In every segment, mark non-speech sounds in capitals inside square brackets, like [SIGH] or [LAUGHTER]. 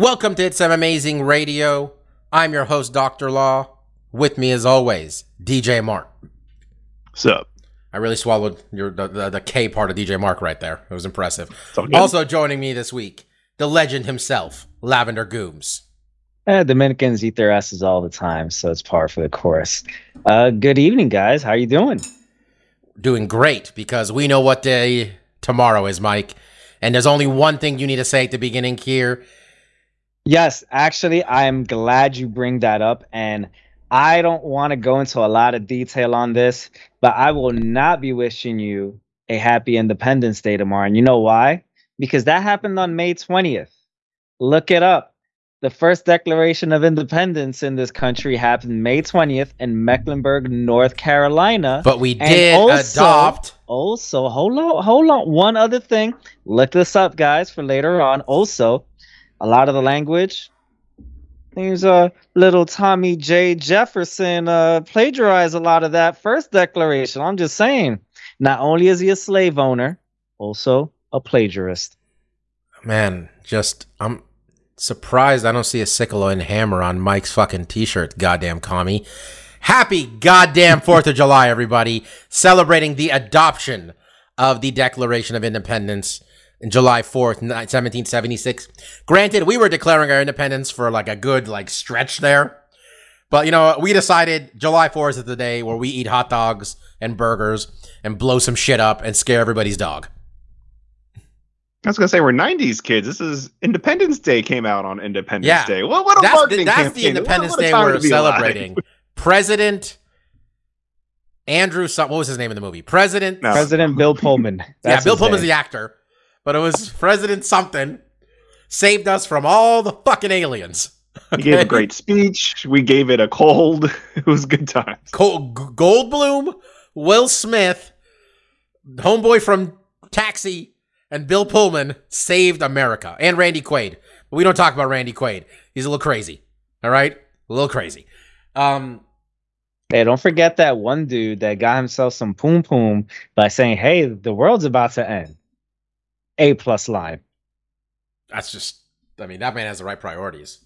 Welcome to It's Some Amazing Radio. I'm your host, Dr. Law. With me, as always, DJ Mark. What's up? I really swallowed your the, the, the K part of DJ Mark right there. It was impressive. Also joining me this week, the legend himself, Lavender Gooms. Eh, Dominicans eat their asses all the time, so it's par for the course. Uh, good evening, guys. How are you doing? Doing great because we know what day tomorrow is, Mike. And there's only one thing you need to say at the beginning here. Yes, actually, I'm glad you bring that up, and I don't want to go into a lot of detail on this, but I will not be wishing you a happy Independence Day tomorrow. And you know why? Because that happened on May 20th. Look it up. The first Declaration of Independence in this country happened May 20th in Mecklenburg, North Carolina. But we And did also- adopt. Also, hold on, hold on. One other thing. Look this up, guys, for later on. Also, a lot of the language. There's a little Tommy J. Jefferson uh, plagiarized a lot of that first declaration. I'm just saying. Not only is he a slave owner, also a plagiarist. Man, just I'm surprised I don't see a sickle and hammer on Mike's fucking t-shirt. Goddamn commie. Happy goddamn Fourth of July, everybody! Celebrating the adoption of the Declaration of Independence in July fourth, seventeen seventy six. Granted, we were declaring our independence for like a good like stretch there. But you know, we decided July 4th is the day where we eat hot dogs and burgers and blow some shit up and scare everybody's dog. I was gonna say we're '90s kids. This is Independence Day came out on Independence Yeah. Day. What, what a that's the, marketing that's the. Independence What- what Day we're to be alive. celebrating. President Andrew, what was his name in the movie? President. No. President Bill Pullman. yeah, Bill his Pullman's name. the actor, but it was President something saved us from all the fucking aliens. He gave a great speech. We gave it a cold. [LAUGHS] It was good times. Col- G- Goldblum, Will Smith, homeboy from Taxi, and Bill Pullman saved America, and Randy Quaid. But we don't talk about Randy Quaid. He's a little crazy. All right, a little crazy. Um, Hey, don't forget that one dude that got himself some poom poom by saying, "Hey, the world's about to end." A plus line. that's just. I mean, that man has the right priorities.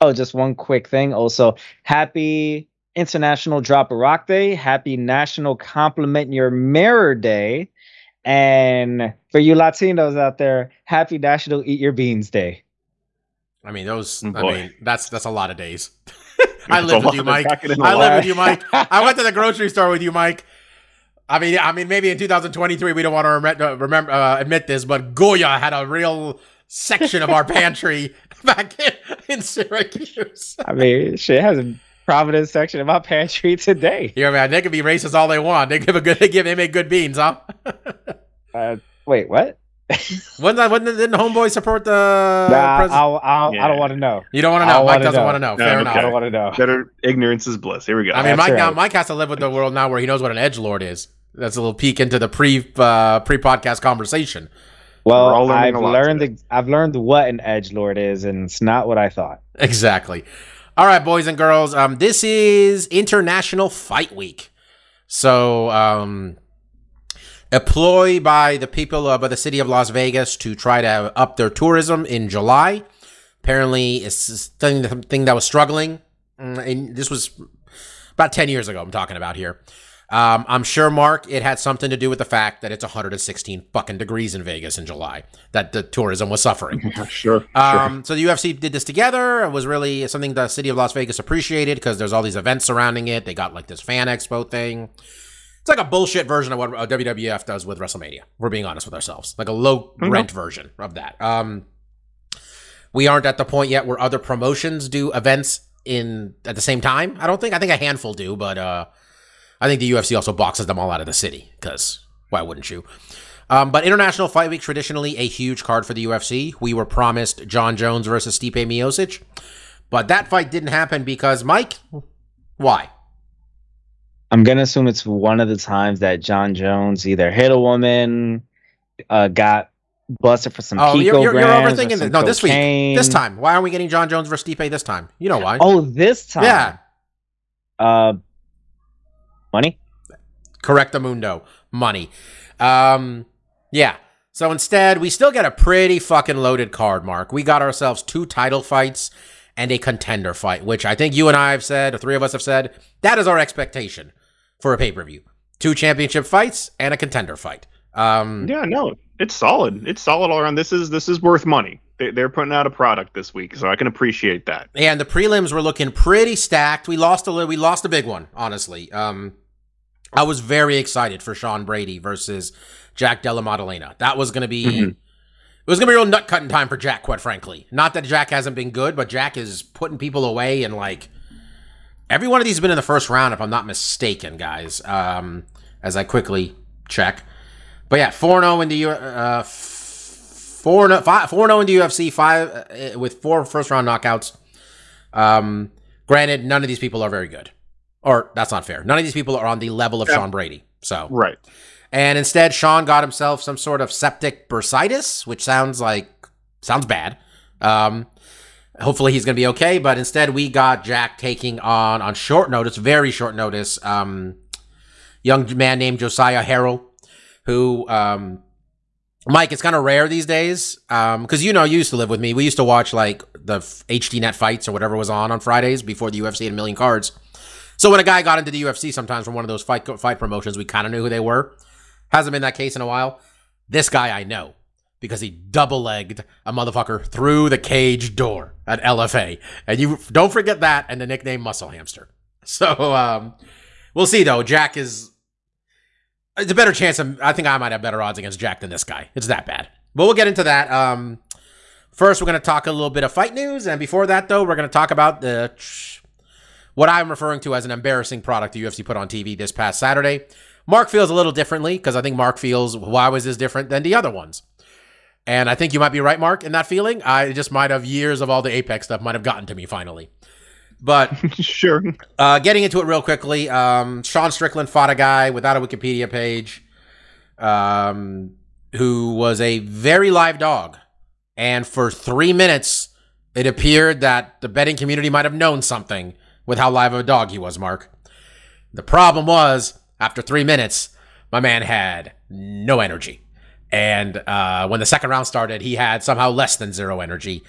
Oh, just one quick thing. Also, happy International Drop a Rock Day. Happy National Compliment Your Mirror Day. And for you Latinos out there, happy National Eat Your Beans Day. I mean, those. Oh, I mean, that's that's a lot of days. [LAUGHS] I It's live with you. Mike. Back in the I live with you, Mike. I went to the grocery store with you, Mike. I mean, I mean, maybe in 2023 we don't want to remember, uh, remember uh, admit this, but Goya had a real section of our [LAUGHS] pantry back in, in Syracuse. I mean, shit has a Providence section of my pantry today. Yeah, man, they can be racist all they want. They give a good, they give, they make good beans, huh? Uh, wait, what? Wasn't that, wasn't, didn't Homeboy support the? nah, pres- I'll, I'll, I don't want to know. you don't want to know. Mike doesn't want to know. No, Fair okay. enough. I don't want to know. Better ignorance is bliss. Here we go. I mean, That's Mike now. Mike has to live with the world now where he knows what an edge lord is. That's a little peek into the pre uh, pre podcast conversation. Well, We're all learning I've learned today. the, I've learned what an edge lord is, and it's not what I thought. Exactly. All right, boys and girls. Um, this is International Fight Week, so um, a ploy by the people of the city of Las Vegas to try to up their tourism in July. Apparently, it's something thing that was struggling. Mm, And this was about ten years ago. I'm talking about here. Um, I'm sure, Mark, it had something to do with the fact that it's 116 fucking degrees in Vegas in July. That the tourism was suffering. [LAUGHS] sure. sure. Um, so the UFC did this together. It was really something the city of Las Vegas appreciated because there's all these events surrounding it. They got like this fan expo thing. It's like a bullshit version of what uh, WWF does with WrestleMania. We're being honest with ourselves, like a low rent version of that. Um, we aren't at the point yet where other promotions do events in at the same time. I don't think. I think a handful do, but uh, I think the UFC also boxes them all out of the city because why wouldn't you? Um, but International Fight Week traditionally a huge card for the UFC. We were promised Jon Jones versus Stipe Miocic, but that fight didn't happen because Mike. Why? I'm gonna assume it's one of the times that Jon Jones either hit a woman, uh, got busted for some Oh, you're, you're, you're overthinking this. No, this week. This time. Why aren't we getting Jon Jones versus Stipe this time? You know why? Oh, this time. yeah. Uh, money. Correct the mundo. Money. Um, yeah. So instead, we still get a pretty fucking loaded card, Mark. We got ourselves two title fights and a contender fight, which I think you and I have said, or three of us have said, that is our expectation for a pay per view. Two championship fights and a contender fight. Um, Yeah, no, it's solid. It's solid all around. This is this is worth money. They, they're putting out a product this week, so I can appreciate that. and the prelims were looking pretty stacked. We lost a little, we lost a big one, honestly. Um, I was very excited for Sean Brady versus Jack Della Maddalena. That was going to be, Mhm. it was going to be a real nut cutting time for Jack, quite frankly. Not that Jack hasn't been good, but Jack is putting people away and like every one of these has been in the first round, if I'm not mistaken, guys. Um, as I quickly check, but yeah, four zero in the uh, four no five four zero in the UFC, five uh, with four first round knockouts. Um, granted, none of these people are very good, or that's not fair. None of these people are on the level of Yeah. Sean Brady. So, Right. and instead, Sean got himself some sort of septic bursitis, which sounds like sounds bad. Um, hopefully he's gonna be okay. But instead, we got Jack taking on on short notice, very short notice, um, young man named Josiah Harrell, who um, Mike, it's kind of rare these days because you know you used to live with me. We used to watch like the HDNet fights or whatever was on on Fridays before the UFC had a million cards. So when a guy got into the UFC, sometimes from one of those fight fight promotions, we kind of knew who they were. Hasn't been that case in a while. This guy I know because he double legged a motherfucker through the cage door at LFA, and you don't forget that and the nickname Muscle Hamster. [LAUGHS] So um, we'll see though. Jack is it's a better chance. Of, I think I might have better odds against Jack than this guy. It's that bad. But we'll get into that. Um, first, we're going to talk a little bit of fight news, and before that, though, we're going to talk about the what I'm referring to as an embarrassing product the UFC put on TV this past Saturday. Mark feels a little differently because I think Mark feels why was this different than the other ones. And I think you might be right, Mark, in that feeling. I just might have years of all the Apex stuff might have gotten to me finally. But [LAUGHS] sure. uh, getting into it real quickly, um, Sean Strickland fought a guy without a Wikipedia page, um, who was a very live dog, and for three minutes, it appeared that the betting community might have known something with how live of a dog he was. Mark. The problem was after three minutes, my man had no energy, and uh, when the second round started, he had somehow less than zero energy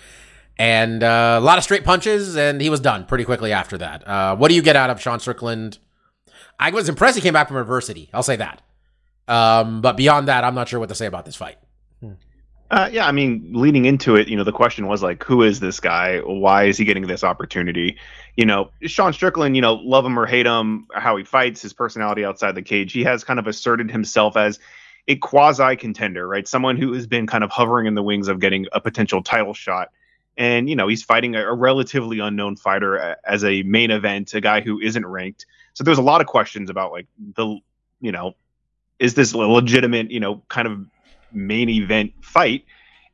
and uh, a lot of straight punches, and he was done pretty quickly after that. Uh, what do you get out of Sean Strickland? I was impressed he came back from adversity. I'll say that. Um, but beyond that, I'm not sure what to say about this fight. Uh, yeah, I mean, leading into it, you know, the question was like, who is this guy? Why is he getting this opportunity? You know, Sean Strickland, you know, love him or hate him, how he fights, his personality outside the cage, he has kind of asserted himself as a quasi contender, right? Someone who has been kind of hovering in the wings of getting a potential title shot. And, you know, he's fighting a, a relatively unknown fighter as a main event, a guy who isn't ranked. So there's a lot of questions about like the, you know, is this legitimate, you know, kind of main event fight?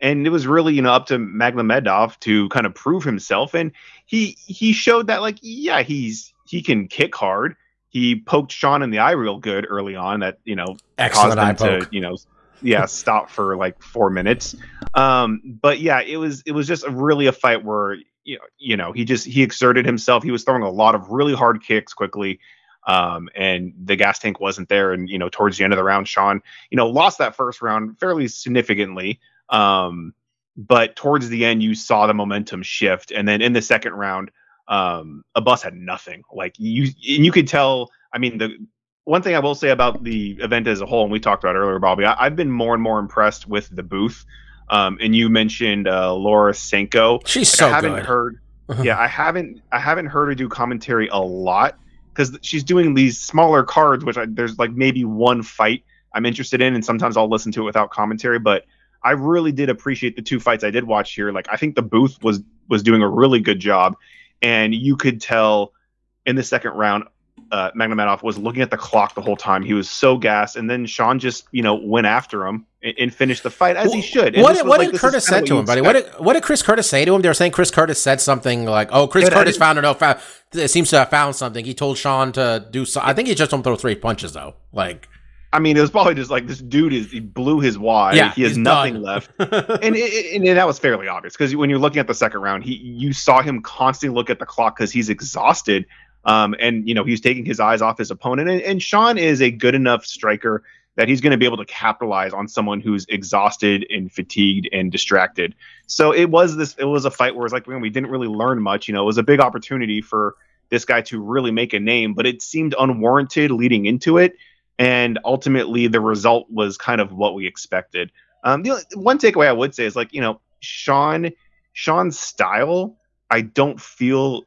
And it was really, you know, up to Magomedov to kind of prove himself. And he he showed that like, yeah, he's he can kick hard. He poked Sean in the eye real good early on. That you know Excellent caused him to you know yeah [LAUGHS] stop for like four minutes. Um, but yeah, it was it was just a, really a fight where you know, you know he just he exerted himself. He was throwing a lot of really hard kicks quickly. Um, and the gas tank wasn't there. And, you know, towards the end of the round, Sean, you know, lost that first round fairly significantly. Um, but towards the end, you saw the momentum shift. And then in the second round, um, Abus had nothing. Like you, and you could tell. I mean, the one thing I will say about the event as a whole, and we talked about earlier, Bobby, I, I've been more and more impressed with the booth. Um, and you mentioned uh, Laura Sanko. She's Like, so I haven't good. heard. yeah, I haven't. I haven't heard her do commentary a lot because she's doing these smaller cards, which I, there's like maybe one fight I'm interested in, and sometimes I'll listen to it without commentary. But I really did appreciate the two fights I did watch here. Like I think the booth was was doing a really good job, and you could tell in the second round uh, Magomedov was looking at the clock the whole time. He was so gassed, and then Sean just you know went after him and, and finished the fight as he should. And What, did- what like, did Curtis say to him, buddy? What did, what did Chris Curtis say to him? They were saying Chris Curtis said something like, "Oh, Chris Curtis found it. No, found, it seems to have found something." He told Sean to do. So, I think he just don't throw three punches though. Like, I mean, it was probably just like this dude is he blew his wad. Yeah, he has nothing done. left. [LAUGHS] and, it, and that was fairly obvious because when you're looking at the second round, he you saw him constantly look at the clock because he's exhausted, um, and you know he's taking his eyes off his opponent. And, and Sean is a good enough striker that he's going to be able to capitalize on someone who's exhausted and fatigued and distracted. So it was this. It was a fight where it's like man, we didn't really learn much. You know, it was a big opportunity for this guy to really make a name, but it seemed unwarranted leading into it and ultimately the result was kind of what we expected. Um, the one takeaway I would say is like you know Sean Sean's style I don't feel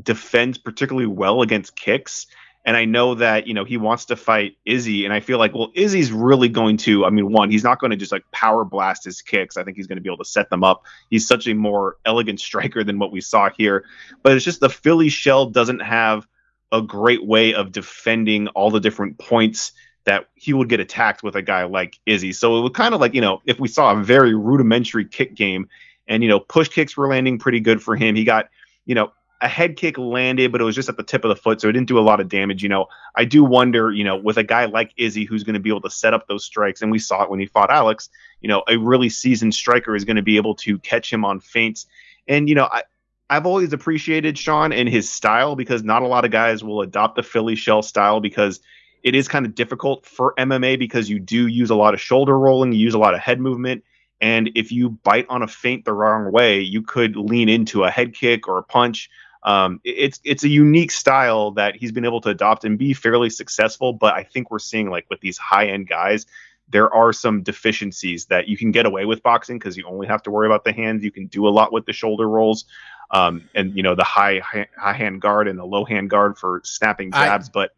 defends particularly well against kicks. And I know that you know he wants to fight Izzy, and I feel like well Izzy's really going to. I mean, one, he's not going to just like power blast his kicks. I think he's going to be able to set them up. He's such a more elegant striker than what we saw here. But it's just the Philly shell doesn't have a great way of defending all the different points that he would get attacked with a guy like Izzy. So it was kind of like, you know, if we saw a very rudimentary kick game and, you know, push kicks were landing pretty good for him. He got, you know, a head kick landed, but it was just at the tip of the foot. So it didn't do a lot of damage. You know, I do wonder, you know, with a guy like Izzy who's going to be able to set up those strikes, and we saw it when he fought Alex, you know, a really seasoned striker is going to be able to catch him on feints. And, you know, I, I've always appreciated Sean and his style because not a lot of guys will adopt the Philly shell style because it is kind of difficult for MMA because you do use a lot of shoulder rolling, you use a lot of head movement. And if you bite on a feint the wrong way, you could lean into a head kick or a punch. Um, it's it's a unique style that he's been able to adopt and be fairly successful. But I think we're seeing like with these high end guys, there are some deficiencies that you can get away with boxing because you only have to worry about the hands. You can do a lot with the shoulder rolls, um, and you know the high high high hand guard and the low hand guard for snapping I- jabs. but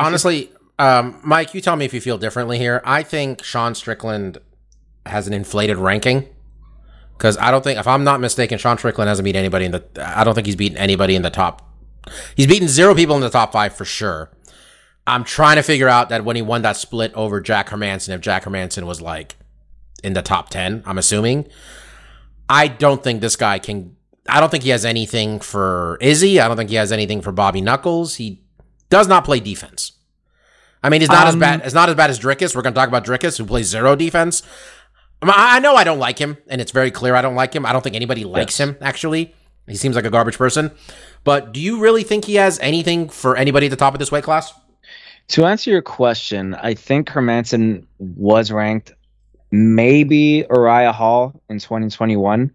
Honestly, um, Mike, you tell me if you feel differently here. I think Sean Strickland has an inflated ranking because I don't think, if I'm not mistaken, Sean Strickland hasn't beat anybody in the. I don't think he's beaten anybody in the top. He's beaten zero people in the top five for sure. I'm trying to figure out that when he won that split over Jack Hermansson, if Jack Hermansson was like in the top ten, I'm assuming. I don't think this guy can. I don't think he has anything for Izzy. I don't think he has anything for Bobby Knuckles. He does not play defense. I mean, he's not as Um, bad. It's not as bad as Dricus. We're going to talk about Dricus, who plays zero defense. I I know I don't like him, and it's very clear I don't like him. I don't think anybody likes Yes. him. Actually, he seems like a garbage person. But do you really think he has anything for anybody at the top of this weight class? To answer your question, I think Hermansson was ranked maybe Uriah Hall in 2021. In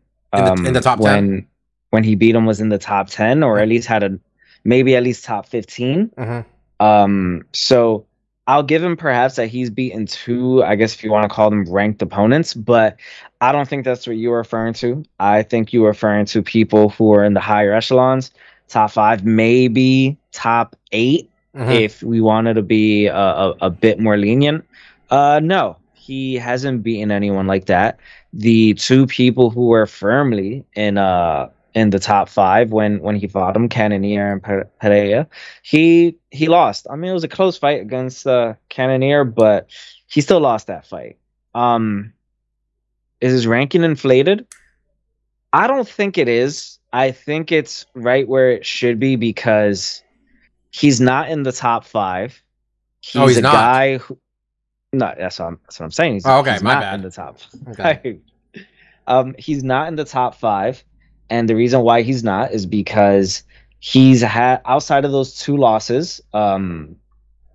the- in the top 10? when when he beat him was in the top 10 or at least had a maybe at least top 15. Mm-hmm. Um, so I'll give him perhaps that he's beaten two, I guess if you want to call them ranked opponents, but I don't think that's what you're referring to. I think you're referring to people who are in the higher echelons, top five, maybe top 8 Mm-hmm. if we wanted to be a, a, a bit more lenient. Uh, no, he hasn't beaten anyone like that. The two people who were firmly in uh in the top five when when he fought him, Cannonier and Pereira, he he lost. I mean, it was a close fight against uh, Cannonier, but he still lost that fight. Um, is his ranking inflated? I don't think it is. I think it's right where it should be because he's not in the top five. He's, Oh, he's a not? guy who. No, that's what I'm, that's what I'm saying. He's, Oh, okay, he's my not bad. in the top. Okay. [LAUGHS] um, he's not in the top five, and the reason why he's not is because he's had outside of those two losses um,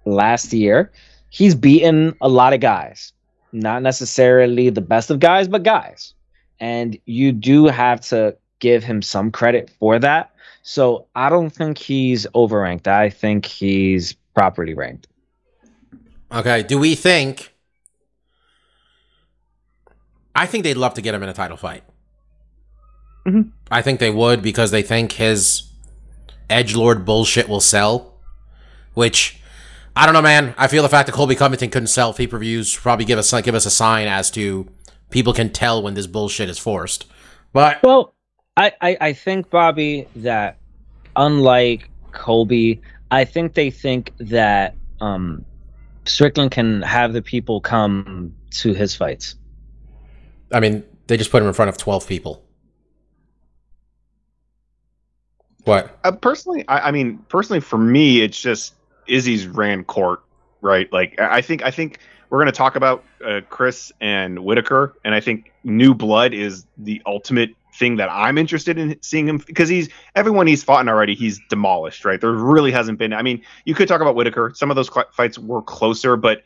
last year, he's beaten a lot of guys. Not necessarily the best of guys, but guys, and you do have to give him some credit for that. So I don't think he's overranked. I think he's properly ranked. Okay. Do we think? I think they'd love to get him in a title fight. Mhm. I think they would because they think his edge lord bullshit will sell. Which I don't know, man. I feel the fact that Colby Covington couldn't sell pay per views probably give us give us a sign as to people can tell when this bullshit is forced. But Well, I, I, I think Bobby that unlike Colby, I think they think that um, Strickland can have the people come to his fights. I mean, they just put him in front of 12 people. What? Uh, personally, I, I mean, personally for me, it's just Izzy's ran court, right? Like I I think I think we're going to talk about uh, Chris and Whittaker, and I think new blood is the ultimate thing that I'm interested in seeing him because he's everyone he's fought in already, he's demolished, right? There really hasn't been. I mean, you could talk about Whittaker. Some of those cl- fights were closer, but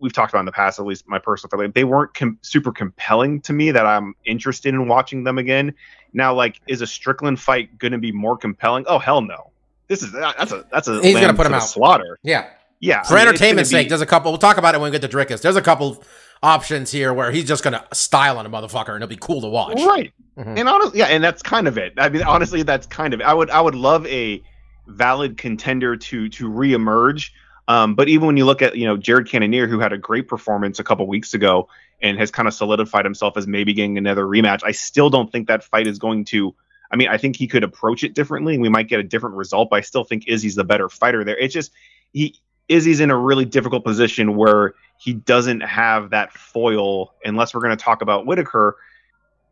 we've talked about in the past, at least my personal feeling, they weren't com- super compelling to me that I'm interested in watching them again. Now, like, is a Strickland fight going to be more compelling? Oh hell no! This is that's a that's a He's gonna put him out. slaughter. Yeah. Yeah, For I mean, entertainment's sake, be- there's a couple. We'll talk about it when we get to Dricus. There's a couple options here where he's just going to style on a motherfucker and it'll be cool to watch. Right. Mhm. And honestly, yeah, and that's kind of it. I mean, honestly, that's kind of. it. I would, I would love a valid contender to to reemerge. Um, but even when you look at you know Jared Cannonier, who had a great performance a couple weeks ago and has kind of solidified himself as maybe getting another rematch, I still don't think that fight is going to. I mean, I think he could approach it differently, and we might get a different result. But I still think Izzy's the better fighter there. It's just he Izzy's in a really difficult position where he doesn't have that foil unless we're going to talk about Whittaker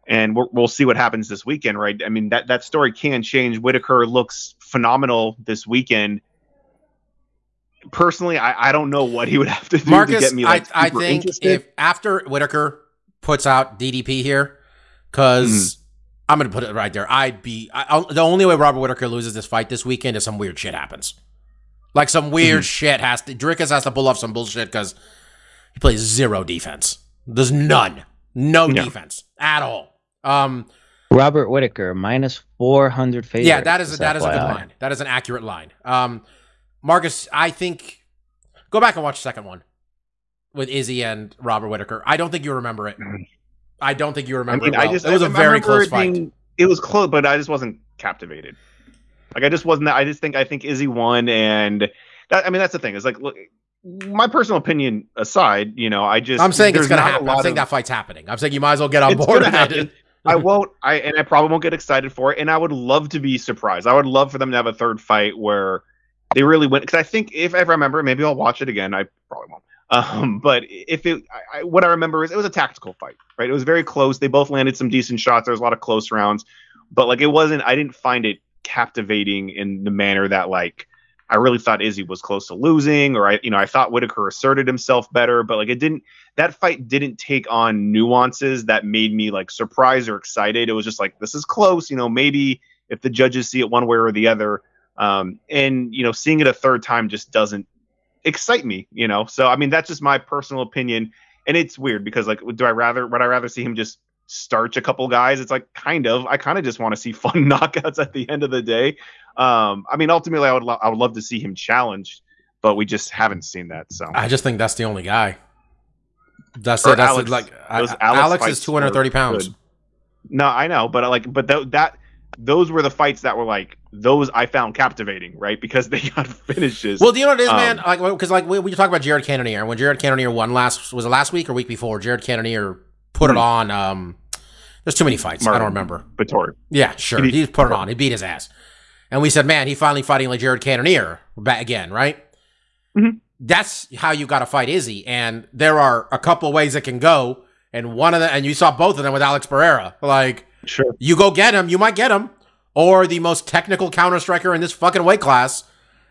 and we're, we'll see what happens this weekend, right? I mean, that that story can change. Whittaker looks phenomenal this weekend. Personally, I, I don't know what he would have to do to get me like I, I think interested. if after Whittaker puts out DDP here, because Mm-hmm. I'm going to put it right there, I'd be I, the only way Robert Whittaker loses this fight this weekend is some weird shit happens. Like some weird Mm-hmm. shit has to. Dricus has to pull off some bullshit because he plays zero defense. There's none, no Yeah. defense at all. Um, Robert Whittaker minus four hundred favorite. yeah, that is just that is a good line. That is an accurate line. Um, Marcus, I think go back and watch the second one with Izzy and Robert Whittaker. I don't think you remember it. I don't think you I remember mean, it. Well. I just it was a a very close fight. It was close, but I just wasn't captivated. Like I just wasn't. That. I just think I think Izzy won, and that, I mean that's the thing. Is like, look, my personal opinion aside, you know, I just I'm saying it's gonna happen. I'm saying of- that fight's happening. I'm saying you might as well get on It's board gonna with happen. it. I won't. I and I probably won't get excited for it. And I would love to be surprised. I would love for them to have a third fight where they really went. Because I think if I remember, maybe I'll watch it again. I probably won't. Um, [LAUGHS] but if it, I, what I remember is it was a tactical fight, right? It was very close. They both landed some decent shots. There was a lot of close rounds, but like it wasn't. I didn't find it captivating in the manner that like I really thought Izzy was close to losing, or I, you know, I thought Whittaker asserted himself better, but like it didn't. That fight didn't take on nuances that made me like surprised or excited. It was just like this is close, you know. Maybe if the judges see it one way or the other, um, and you know, seeing it a third time just doesn't excite me, you know. So I mean, that's just my personal opinion, and it's weird because like, do I rather would I rather see him just starch a couple guys? It's like kind of. I kind of just want to see [LAUGHS] fun knockouts at the end of the day. Um, I mean, ultimately, I would lo- I would love to see him challenged, but we just haven't seen that. So I just think that's the only guy. That's Or it. That's Alex- it. Like I- Alex Alex, is 230 pounds. good. no, I know, but like, but th- that those were the fights that were like those I found captivating, right? Because they [LAUGHS] got finishes. Well, do you know what it is, Um, man? Like, because like we, we talk about Jared Cannonier. When Jared Cannonier won last, was it last week or week before? Jared Cannonier put it Hmm. on. Um, there's too many fights. I don't remember. Vettori. Yeah, sure. He He put it on. He beat his ass. And we said, man, he finally fighting like Jared Cannonier back again, right? Mhm. That's how you got to fight Izzy. And there are a couple ways it can go. And one of them, and you saw both of them with Alex Pereira. Like, Sure. you go get him, you might get him. Or the most technical counter striker in this fucking weight class,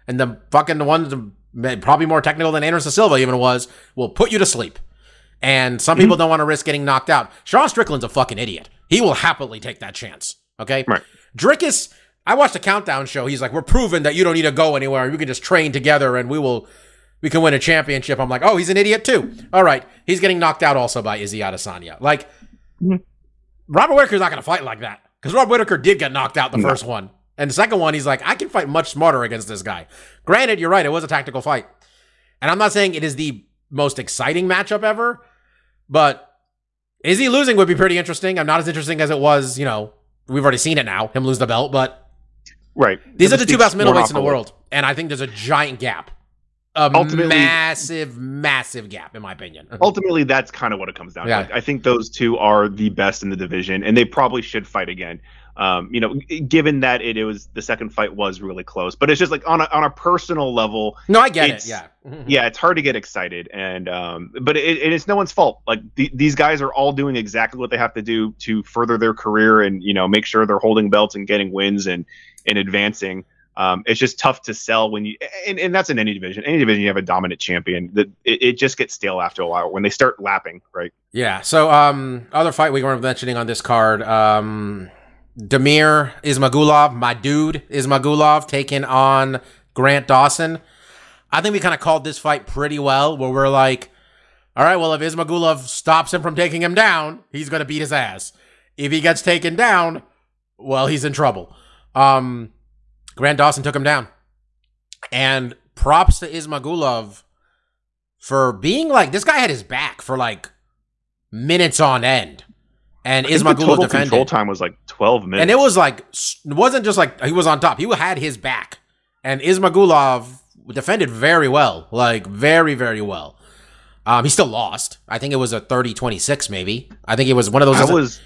and the fucking the one probably more technical than Anderson Silva even was, will put you to sleep. And some people mm-hmm. don't want to risk getting knocked out. Sean Strickland's a fucking idiot. He will happily take that chance. Okay? Right. Dricus, I watched a countdown show. He's like, We're proven that you don't need to go anywhere. We can just train together and we will we can win a championship. I'm like, oh, he's an idiot too. All right. He's getting knocked out also by Izzy Adesanya. Like, mm-hmm. Robert Whittaker's not going to fight like that because Robert Whittaker did get knocked out the No. first one. And the second one, he's like, I can fight much smarter against this guy. Granted, you're right. It was a tactical fight. And I'm not saying it is the most exciting matchup ever, but Izzy losing would be pretty interesting. I'm not as interesting as it was, you know, we've already seen it now, him lose the belt, but Right. these It are the two best middleweights in the world. And I think there's a giant gap. A Ultimately- massive, massive gap, in my opinion. [LAUGHS] Ultimately, that's kind of what it comes down Yeah. to. I think those two are the best in the division, and they probably should fight again. Um, you know, given that it, it was the second fight was really close, but it's just like on a on a personal level, No, I get it. Yeah. Mhm. yeah, it's hard to get excited, and um, but it, it- it's no one's fault. Like the, these guys are all doing exactly what they have to do to further their career, and you know, make sure they're holding belts and getting wins and and advancing. Um, it's just tough to sell when you, and, and that's in any division. Any division, you have a dominant champion. That it, it just gets stale after a while when they start lapping, right? Yeah. So, um, other fight we weren't mentioning on this card, um, Damir Ismagulov, my dude Ismagulov, taking on Grant Dawson. I think we kind of called this fight pretty well, where we're like, all right, well, if Ismagulov stops him from taking him down, he's gonna beat his ass. If he gets taken down, well, he's in trouble. Um, Grant Dawson took him down, and props to Ismagulov for being like this guy had his back for like minutes on end, and I think the Ismagulov total defended. control time was like twelve minutes, And it was like it wasn't just like he was on top. He had his back, and Ismagulov defended very well, like very very well. Um, he still lost. I think it was a 30-26 maybe. I think it was one of those. I was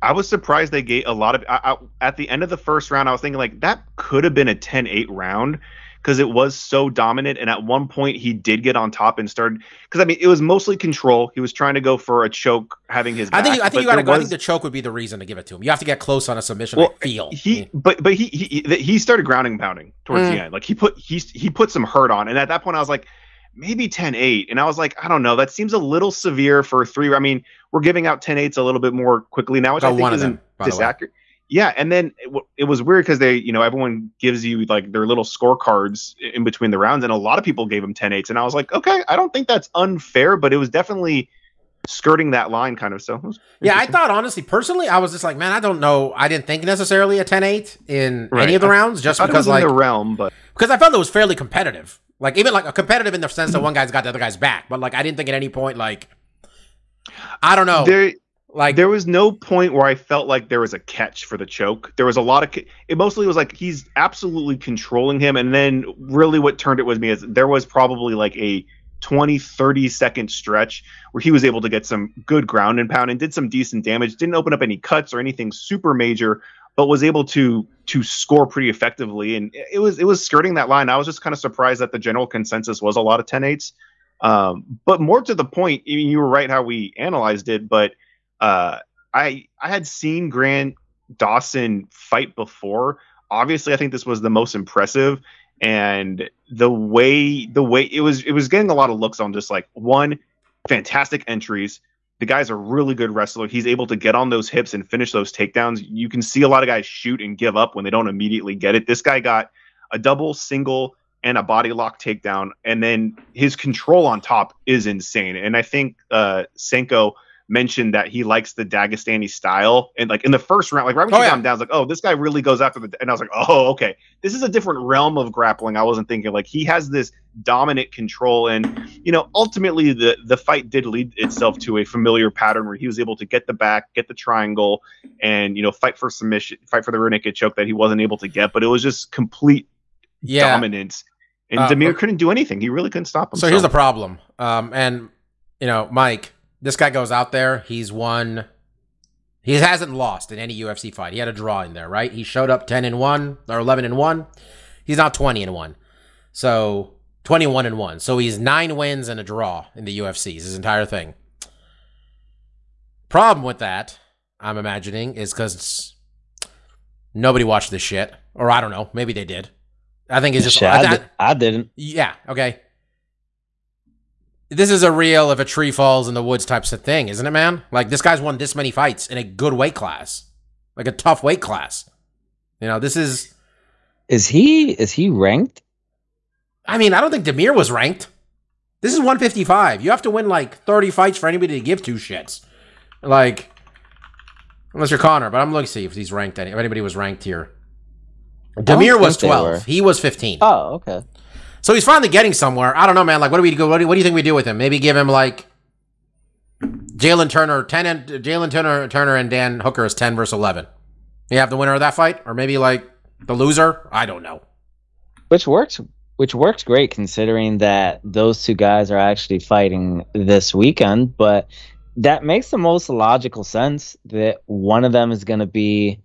I was surprised they gave a lot of I, I, at the end of the first round. I was thinking like that could have been a 10-8 round because it was so dominant. And at one point he did get on top and started because I mean it was mostly control. He was trying to go for a choke, having his. I think I think you got to go. I think the choke would be the reason to give it to him. You have to get close on a submission. Well, I feel he but but he he he started grounding and pounding towards Mm. the end like he put he he put some hurt on and at that point i was like maybe 10-8 and i was like i don't know that seems a little severe for three i mean we're giving out 10-8s a little bit more quickly now which Got i think isn't them, by the way. disaccurate yeah and then it, w- it was weird because they you know everyone gives you like their little scorecards in between the rounds and a lot of people gave him 10-8s and i was like okay i don't think that's unfair but it was definitely skirting that line kind of so Yeah, I thought honestly, personally, I was just like, man, I don't know. I didn't think necessarily a 10-8 in Right. any of the rounds, just I thought it because like the realm but because I felt it was fairly competitive. Like even like a competitive in the sense that mm-hmm. one guy's got the other guy's back, but like I didn't think at any point like I don't know, there like there was no point where I felt like there was a catch for the choke. There was a lot of it mostly was like he's absolutely controlling him and then really what turned it with me is there was probably like a 20 30 second stretch where he was able to get some good ground and pound and did some decent damage. Didn't open up any cuts or anything super major but was able to to score pretty effectively and it was it was skirting that line. I was just kind of surprised that the general consensus was a lot of 10-8s. Um, but more to the point, you were right how we analyzed it, but uh, I I had seen Grant Dawson fight before. Obviously, I think this was the most impressive, and the way the way it was it was getting a lot of looks on just like one fantastic entries. The guy's a really good wrestler. He's able to get on those hips and finish those takedowns. You can see a lot of guys shoot and give up when they don't immediately get it. This guy got a double, single, and a body lock takedown, and then his control on top is insane. And I think uh, Sanko mentioned that he likes the Dagestani style, and like in the first round, like right when Oh, he yeah. got him down, I was like, oh, this guy really goes after the. And I was like, oh, okay, this is a different realm of grappling. I wasn't thinking like he has this dominant control, and you know, ultimately the the fight did lead itself to a familiar pattern where he was able to get the back, get the triangle, and you know, fight for submission, fight for the rear naked choke that he wasn't able to get, but it was just complete yeah. dominance. And Uh, Damir okay. couldn't do anything. He really couldn't stop him. So here's the problem. Um, and you know, Mike, this guy goes out there. He's won. He hasn't lost in any UFC fight. He had a draw in there, right? He showed up ten and one or eleven and one. He's now twenty and one. So twenty one and one. So he's nine wins and a draw in the UFC. His entire thing. Problem with that, I'm imagining, is because nobody watched this shit, or I don't know, maybe they did. I think it's just Shit, I, I, I- I didn't. yeah, okay. This is a real if a tree falls in the woods type of thing, isn't it, man? Like this guy's won this many fights in a good weight class. Like a tough weight class. You know, this is Is he is he ranked? I mean, I don't think Damir was ranked. This is 155. You have to win like 30 fights for anybody to give two shits. Like unless you're Conor, but I'm looking to see if he's ranked any if anybody was ranked here. Damir was 12. He was 15. Oh, okay. So he's finally getting somewhere. I don't know, man. Like, what do we do? What do, what do you think we do with him? Maybe give him like Jalen Turner, ten and Jalen Turner, Turner and Dan Hooker is ten versus eleven. You have the winner of that fight, or maybe like the loser. I don't know. Which works which works great considering that those two guys are actually fighting this weekend, but that makes the most logical sense that one of them is going to be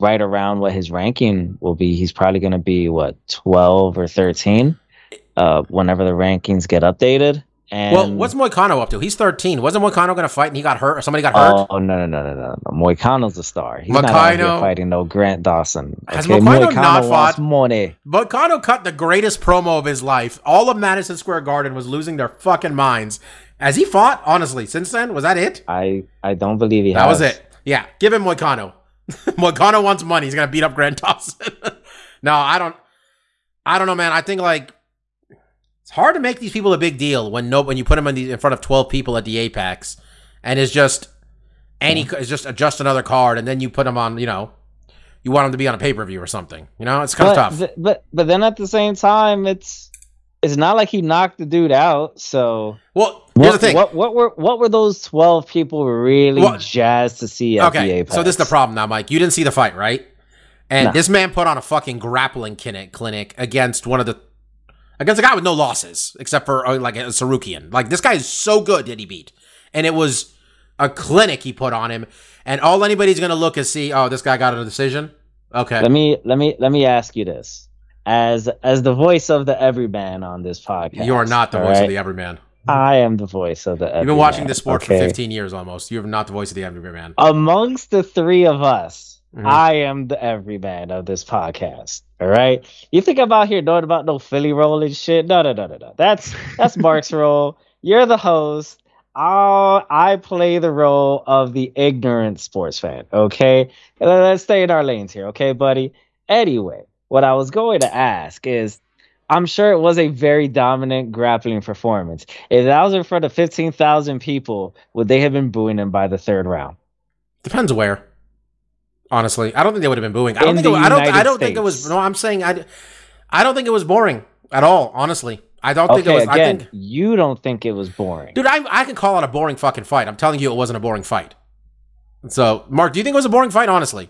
right around what his ranking will be. He's probably going to be what 12 or 13 uh, whenever the rankings get updated. And well, what's Moicano up to? He's 13. Wasn't Moicano going to fight and he got hurt or somebody got hurt? Oh no no no no no no! Moicano's a star. He's not out here Moicano- fighting no Grant Dawson. Has okay? Moicano not fought? money. Moicano cut the greatest promo of his life. All of Madison Square Garden was losing their fucking minds. Has he fought? Honestly, since then, was that it? I I don't believe he That has. was it. Yeah, give him Moicano. [LAUGHS] Moicano wants money. He's gonna beat up Grant Dawson. [LAUGHS] no, I don't. I don't know, man. I think like it's hard to make these people a big deal when no when you put them in, the, in front of twelve people at the Apex, and it's just any it's just just another card, and then you put them on. You know, you want them to be on a pay per view or something. You know, it's kind of tough. th- but but then at the same time, it's it's not like he knocked the dude out. So well, here's what, the thing. what what were what were those twelve people really Well, jazzed to see at the Okay, Apex? so this is the problem now, Mike. You didn't see the fight, right? And No. this man put on a fucking grappling clinic against one of the against a guy with no losses except for uh, like a Tsarukyan. Like this guy is so good that he beat, and it was a clinic he put on him. And all anybody's gonna look is see, oh, this guy got a decision. Okay, Let me let me let me ask you this: as as the voice of the everyman on this podcast, you are not the voice of right? the everyman. I am the voice of the. You've been watching this sport okay? for 15 years almost. You are not the voice of the everyman. amongst the three of us, Mhm. I am the everyman of this podcast. All right. You think I'm out here knowing about no Philly roll and shit? No, no, no, no, no. That's that's [LAUGHS] Mark's role. You're the host. I I play the role of the ignorant sports fan. Okay. Let's stay in our lanes here, okay, buddy. Anyway, what I was going to ask is. I'm sure it was a very dominant grappling performance. If that was in front of 15,000 people, would they have been booing him by the third round? Depends where. Honestly, I don't think they would have been booing. I don't think. It, I don't. I don't think it was. No, I'm saying I. I don't think it was boring at all. Honestly, I don't think it Okay, was. again, I think, you don't think it was boring. dude, I I can call it a boring fucking fight. I'm telling you, it wasn't a boring fight. So, Mark, do you think it was a boring fight? Honestly,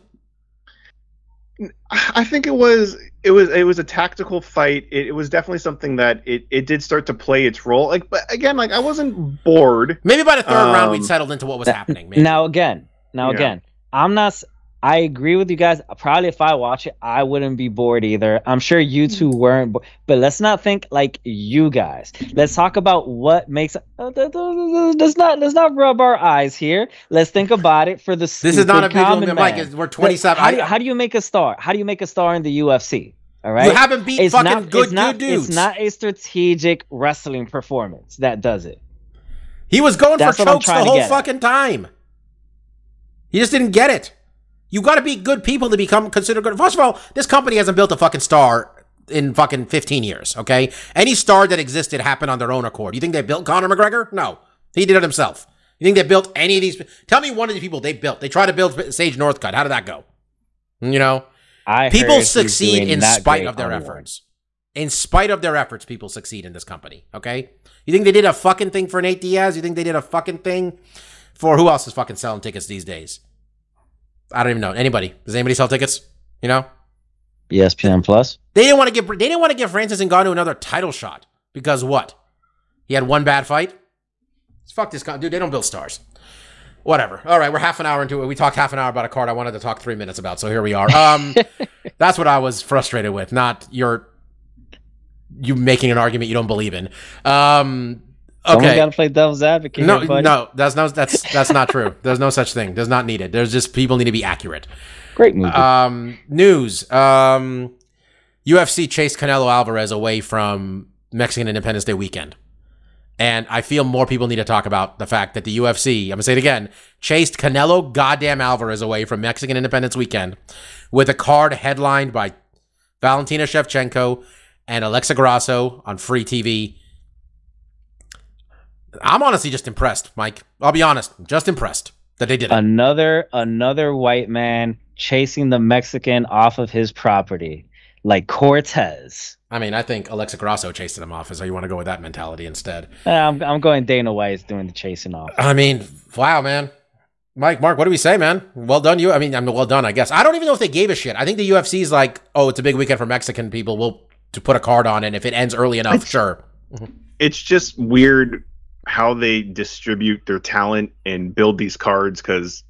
I think it was it was it was a tactical fight. It, it was definitely something that it, it did start to play its role. Like, but again, like I wasn't bored. maybe by the third round we'd Um, settled into what was That- happening. Maybe. Now again, now Yeah. again, I'm not. S- I agree with you guys. Probably if I watch it, I wouldn't be bored either. I'm sure you two weren't. Bo- but let's not think like you guys. Let's talk about what makes. Uh, let's not let's not rub our eyes here. Let's think about it for the. this is not a stupid common video. Mike, man. is- we're 27. How do, you, how do you make a star? How do you make a star in the UFC? All right. You haven't beat it's fucking not, good it's not, dudes. It's not a strategic wrestling performance that does it. He was going That's for what chokes the whole get at. fucking time. He just didn't get it. You got to be good people to become considered good. First of all, this company hasn't built a fucking star in fucking 15 years, okay? Any star that existed happened on their own accord. You think they built Conor McGregor? No. He did it himself. You think they built any of these? Tell me one of these people they built. They tried to build Sage Northcutt. How did that go? You know? I People succeed in spite of their efforts. In spite of their efforts, people succeed in this company. Okay? You think they did a fucking thing for Nate Diaz? You think they did a fucking thing for who else is fucking selling tickets these days? I don't even know. Anybody? Does anybody sell tickets? You know? ESPN Plus. They didn't want to give they didn't want to give Francis Ngannou another title shot because what? He had one bad fight. Fuck this guy, dude. They don't build stars. Whatever. All right, we're half an hour into it. We talked half an hour about a card I wanted to talk three minutes about. So here we are. Um, [LAUGHS] that's what I was frustrated with, not your you making an argument you don't believe in. Um, Someone okay. got to play devil's advocate. No, here, buddy. no, that's no, that's that's not true. [LAUGHS] There's no such thing. There's not needed. There's just people need to be accurate. Great movie. Um, news. Um, UFC chased Canelo Alvarez away from Mexican Independence Day weekend. And I feel more people need to talk about the fact that the UFC, I'm going to say it again, chased Canelo goddamn Alvarez away from Mexican Independence weekend with a card headlined by Valentina Shevchenko and Alexa Grasso on free TV. I'm honestly just impressed, Mike. I'll be honest, just impressed that they did it. another another white man chasing the Mexican off of his property, like Cortez. I mean, I think Alexa Grasso chased him off, is so you want to go with that mentality instead. Uh, I'm I'm going Dana White's doing the chasing off. I mean, wow, man. Mike, Mark, what do we say, man? Well done, you. I mean, I'm well done, I guess. I don't even know if they gave a shit. I think the UFC's like, oh, it's a big weekend for Mexican people. We'll to put a card on, it. and if it ends early enough, sure. It's just weird how they distribute their talent and build these cards because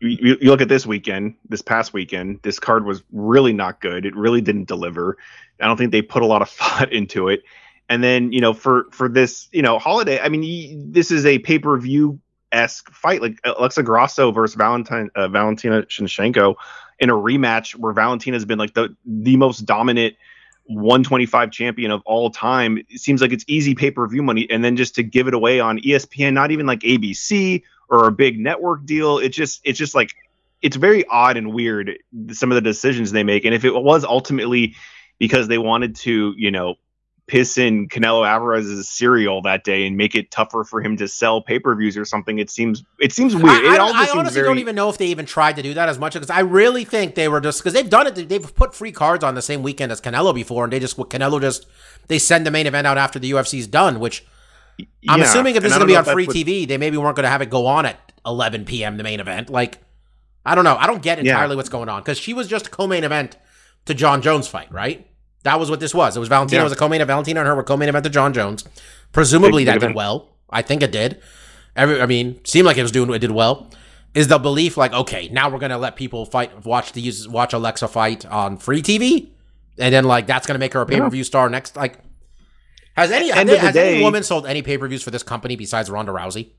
you, you look at this weekend, this past weekend, this card was really not good. It really didn't deliver. I don't think they put a lot of [LAUGHS] thought into it. And then, you know, for for this, you know, holiday, I mean, this is a pay per view esque fight, like Alexa Grasso versus Valentine uh, Valentina Shevchenko in a rematch where Valentina's been like the the most dominant 125 champion of all time. It seems like it's easy pay per view money, and then just to give it away on ESPN, not even like ABC or a big network deal. It just it's just like it's very odd and weird some of the decisions they make. And if it was ultimately because they wanted to, you know, piss in Canelo Alvarez's cereal that day and make it tougher for him to sell pay per views or something, it seems it seems weird. I, I it all don't- I seems honestly very, don't even know if they even tried to do that as much because I really think they were just because they've done it. They've put free cards on the same weekend as Canelo before, and they just Canelo just they send the main event out after the UFC's done. Which I'm Yeah, assuming if this is going to be on free what- TV, they maybe weren't going to have it go on at 11 p.m. the main event. Like I don't know. I don't get Yeah. entirely what's going on because she was just a co-main event to Jon Jones fight, right? That was what this was. It was Valentina Yeah. was a co-main event. Valentina and her were co-main event to Jon Jones. Presumably Big- big that did event. well. I think it did. Every, I mean, seemed like it was doing it did well. Is the belief like okay now we're gonna let people fight watch the use watch Alexa fight on free TV, and then like that's gonna make her a pay per view star next like. Has any has, has any woman sold any pay per views for this company besides Ronda Rousey?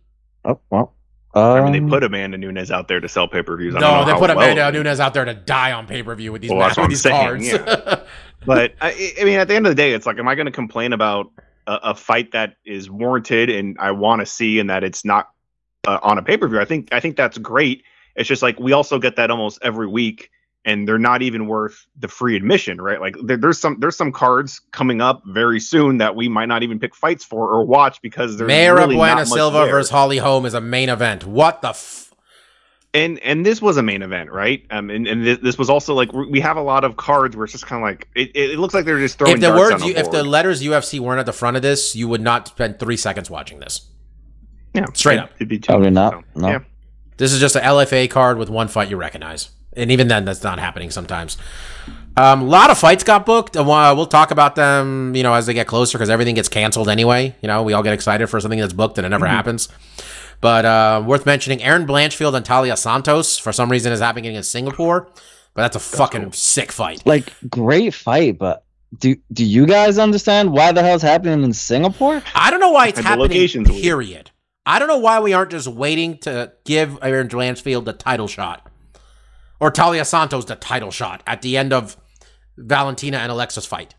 Oh well. I mean, they um, put Amanda Nunes out there to sell pay per views. No, they put Amanda Nunes out there to die on pay per view with these Well, with these saying, cards. [LAUGHS] but I, I mean, at the end of the day, it's like, am I going to complain about a, a fight that is warranted and I want to see, and that it's not uh, on a pay per view? I think I think that's great. It's just like we also get that almost every week, and they're not even worth the free admission, right? Like there, there's some there's some cards coming up very soon that we might not even pick fights for or watch because there's Mayra really Buena not much Silva there. versus Holly Holm is a main event. What the f- and and this was a main event, right? Um, and and this, this was also like we we have a lot of cards where it's just kind of like it, it looks like they're just throwing. if the darts words on you, if the letters UFC weren't at the front of this, you would not spend three seconds watching this. yeah, straight it- up. it'd be too Probably much, not, so, no. Yeah, This is just a LFA card with one fight you recognize, and even then, that's not happening sometimes. Um, a lot of fights got booked. and We'll we'll talk about them, you know, as they get closer because everything gets canceled anyway. You know, we all get excited for something that's booked and it never Mm-hmm. happens. But uh, worth mentioning, Erin Blanchfield and Taila Santos for some reason is happening in Singapore, but that's a fucking cool. sick fight. like great fight, but do do you guys understand why the hell's happening in Singapore? I don't know why it's And the happening. location's weird. Period. I don't know why we aren't just waiting to give Erin Blanchfield the title shot, or Taila Santos the title shot at the end of Valentina and Alexa's fight.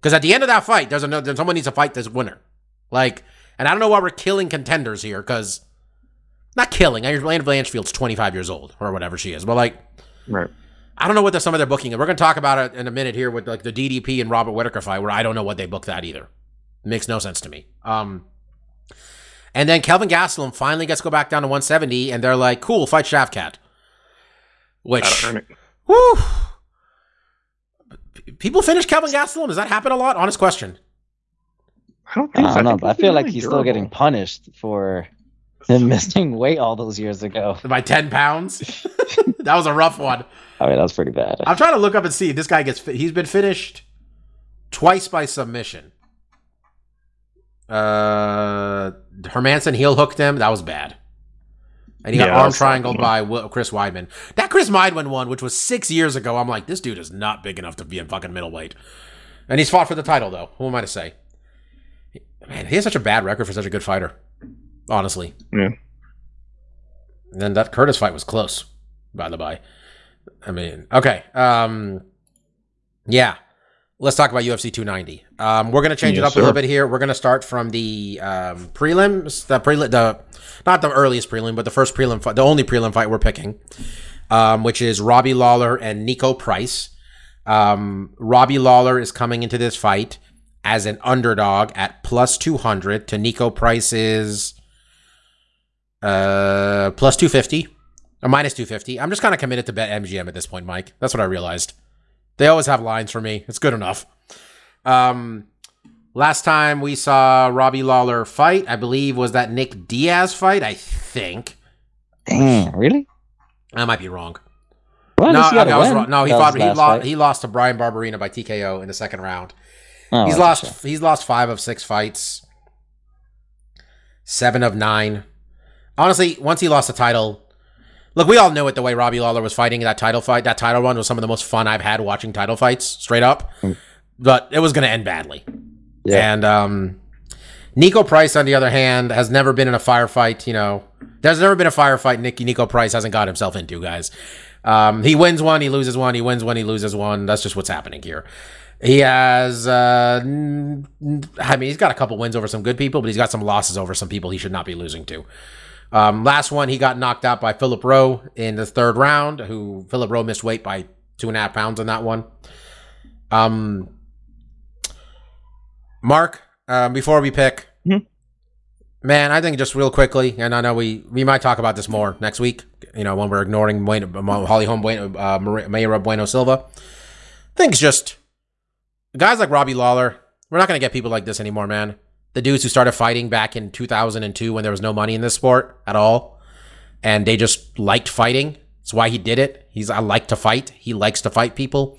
Because at the end of that fight, there's another. Someone needs to fight this winner. Like, and I don't know why we're killing contenders here. Because not killing. Erin Blanchfield's 25 years old or whatever she is, but like. right. I don't know what the, some of their booking. We're going to talk about it in a minute here with like the DDP and Robert Whittaker fight, where I don't know what they booked that either. makes no sense to me. Um, and then Kelvin Gastelum finally gets to go back down to 170, and they're like, "Cool, fight Shavkat." Which, Gotta it. whew, people finish Kelvin Gastelum. Does that happen a lot? Honest question. I don't think so. don't know, think but I he's feel like really he's still getting punished for him [LAUGHS] missing weight all those years ago. By 10 pounds. [LAUGHS] that was a rough one. I mean, that's pretty bad. I'm trying to look up and see if this guy gets. Fi- he's been finished twice by submission. Uh, Hermansson heel hooked him. That was bad. And he got Yeah, arm triangled by Will, Chris Weidman. That Chris Weidman one, which was six years ago, I'm like, this dude is not big enough to be in fucking middleweight. And he's fought for the title, though. Who am I to say? Man, he has such a bad record for such a good fighter. Honestly. Yeah. And then that Curtis fight was close, by the by. I mean, okay. Um, yeah. Let's talk about UFC 290. Um, we're gonna change it Yes, up a little bit here. We're gonna start from the um, prelims, the prelim, the not the earliest prelim, but the first prelim fight, the only prelim fight we're picking, um, which is Robbie Lawler and Niko Price. Um, Robbie Lawler is coming into this fight as an underdog at plus 200 to Niko Price's uh, plus 250 or minus 250. I'm just kind of committed to bet MGM at this point, Mike. That's what I realized. They always have lines for me. It's good enough. Um, last time we saw Robbie Lawler fight, I believe, was that Nick Diaz fight. I think Dang, really? I might be wrong. Well, no, I, got a I was wrong. No, he That fought. He lost. fight. He lost to Bryan Barberena by TKO in the second round. Oh, he's lost. shame. He's lost five of six fights. Seven of nine. Honestly, once he lost the title, Look, we all know it the way Robbie Lawler was fighting that title fight. That title run was some of the most fun I've had watching title fights, straight up. But it was going to end badly. Yeah. And um, Niko Price, on the other hand, has never been in a firefight. You know, there's never been a firefight Nick, Niko Price hasn't got himself into, guys. Um, he wins one, he loses one. He wins one, he loses one. That's just what's happening here. He has, uh, I mean, he's got a couple wins over some good people, but he's got some losses over some people he should not be losing to. Um, last one, he got knocked out by Philip Rowe in the third round, who Philip Rowe missed weight by two and a half pounds in that one. Um, Mark, um, before we pick, Mhm. man, I think just real quickly, and I know we we might talk about this more next week. You know, when we're ignoring Bueno, Holly Holm, bueno, uh, Mayra Bueno Silva. I think just guys like Robbie Lawler. We're not going to get people like this anymore, man. The dudes who started fighting back in 2002 when there was no money in this sport at all, and they just liked fighting. That's why he did it. He's I like to fight. He likes to fight people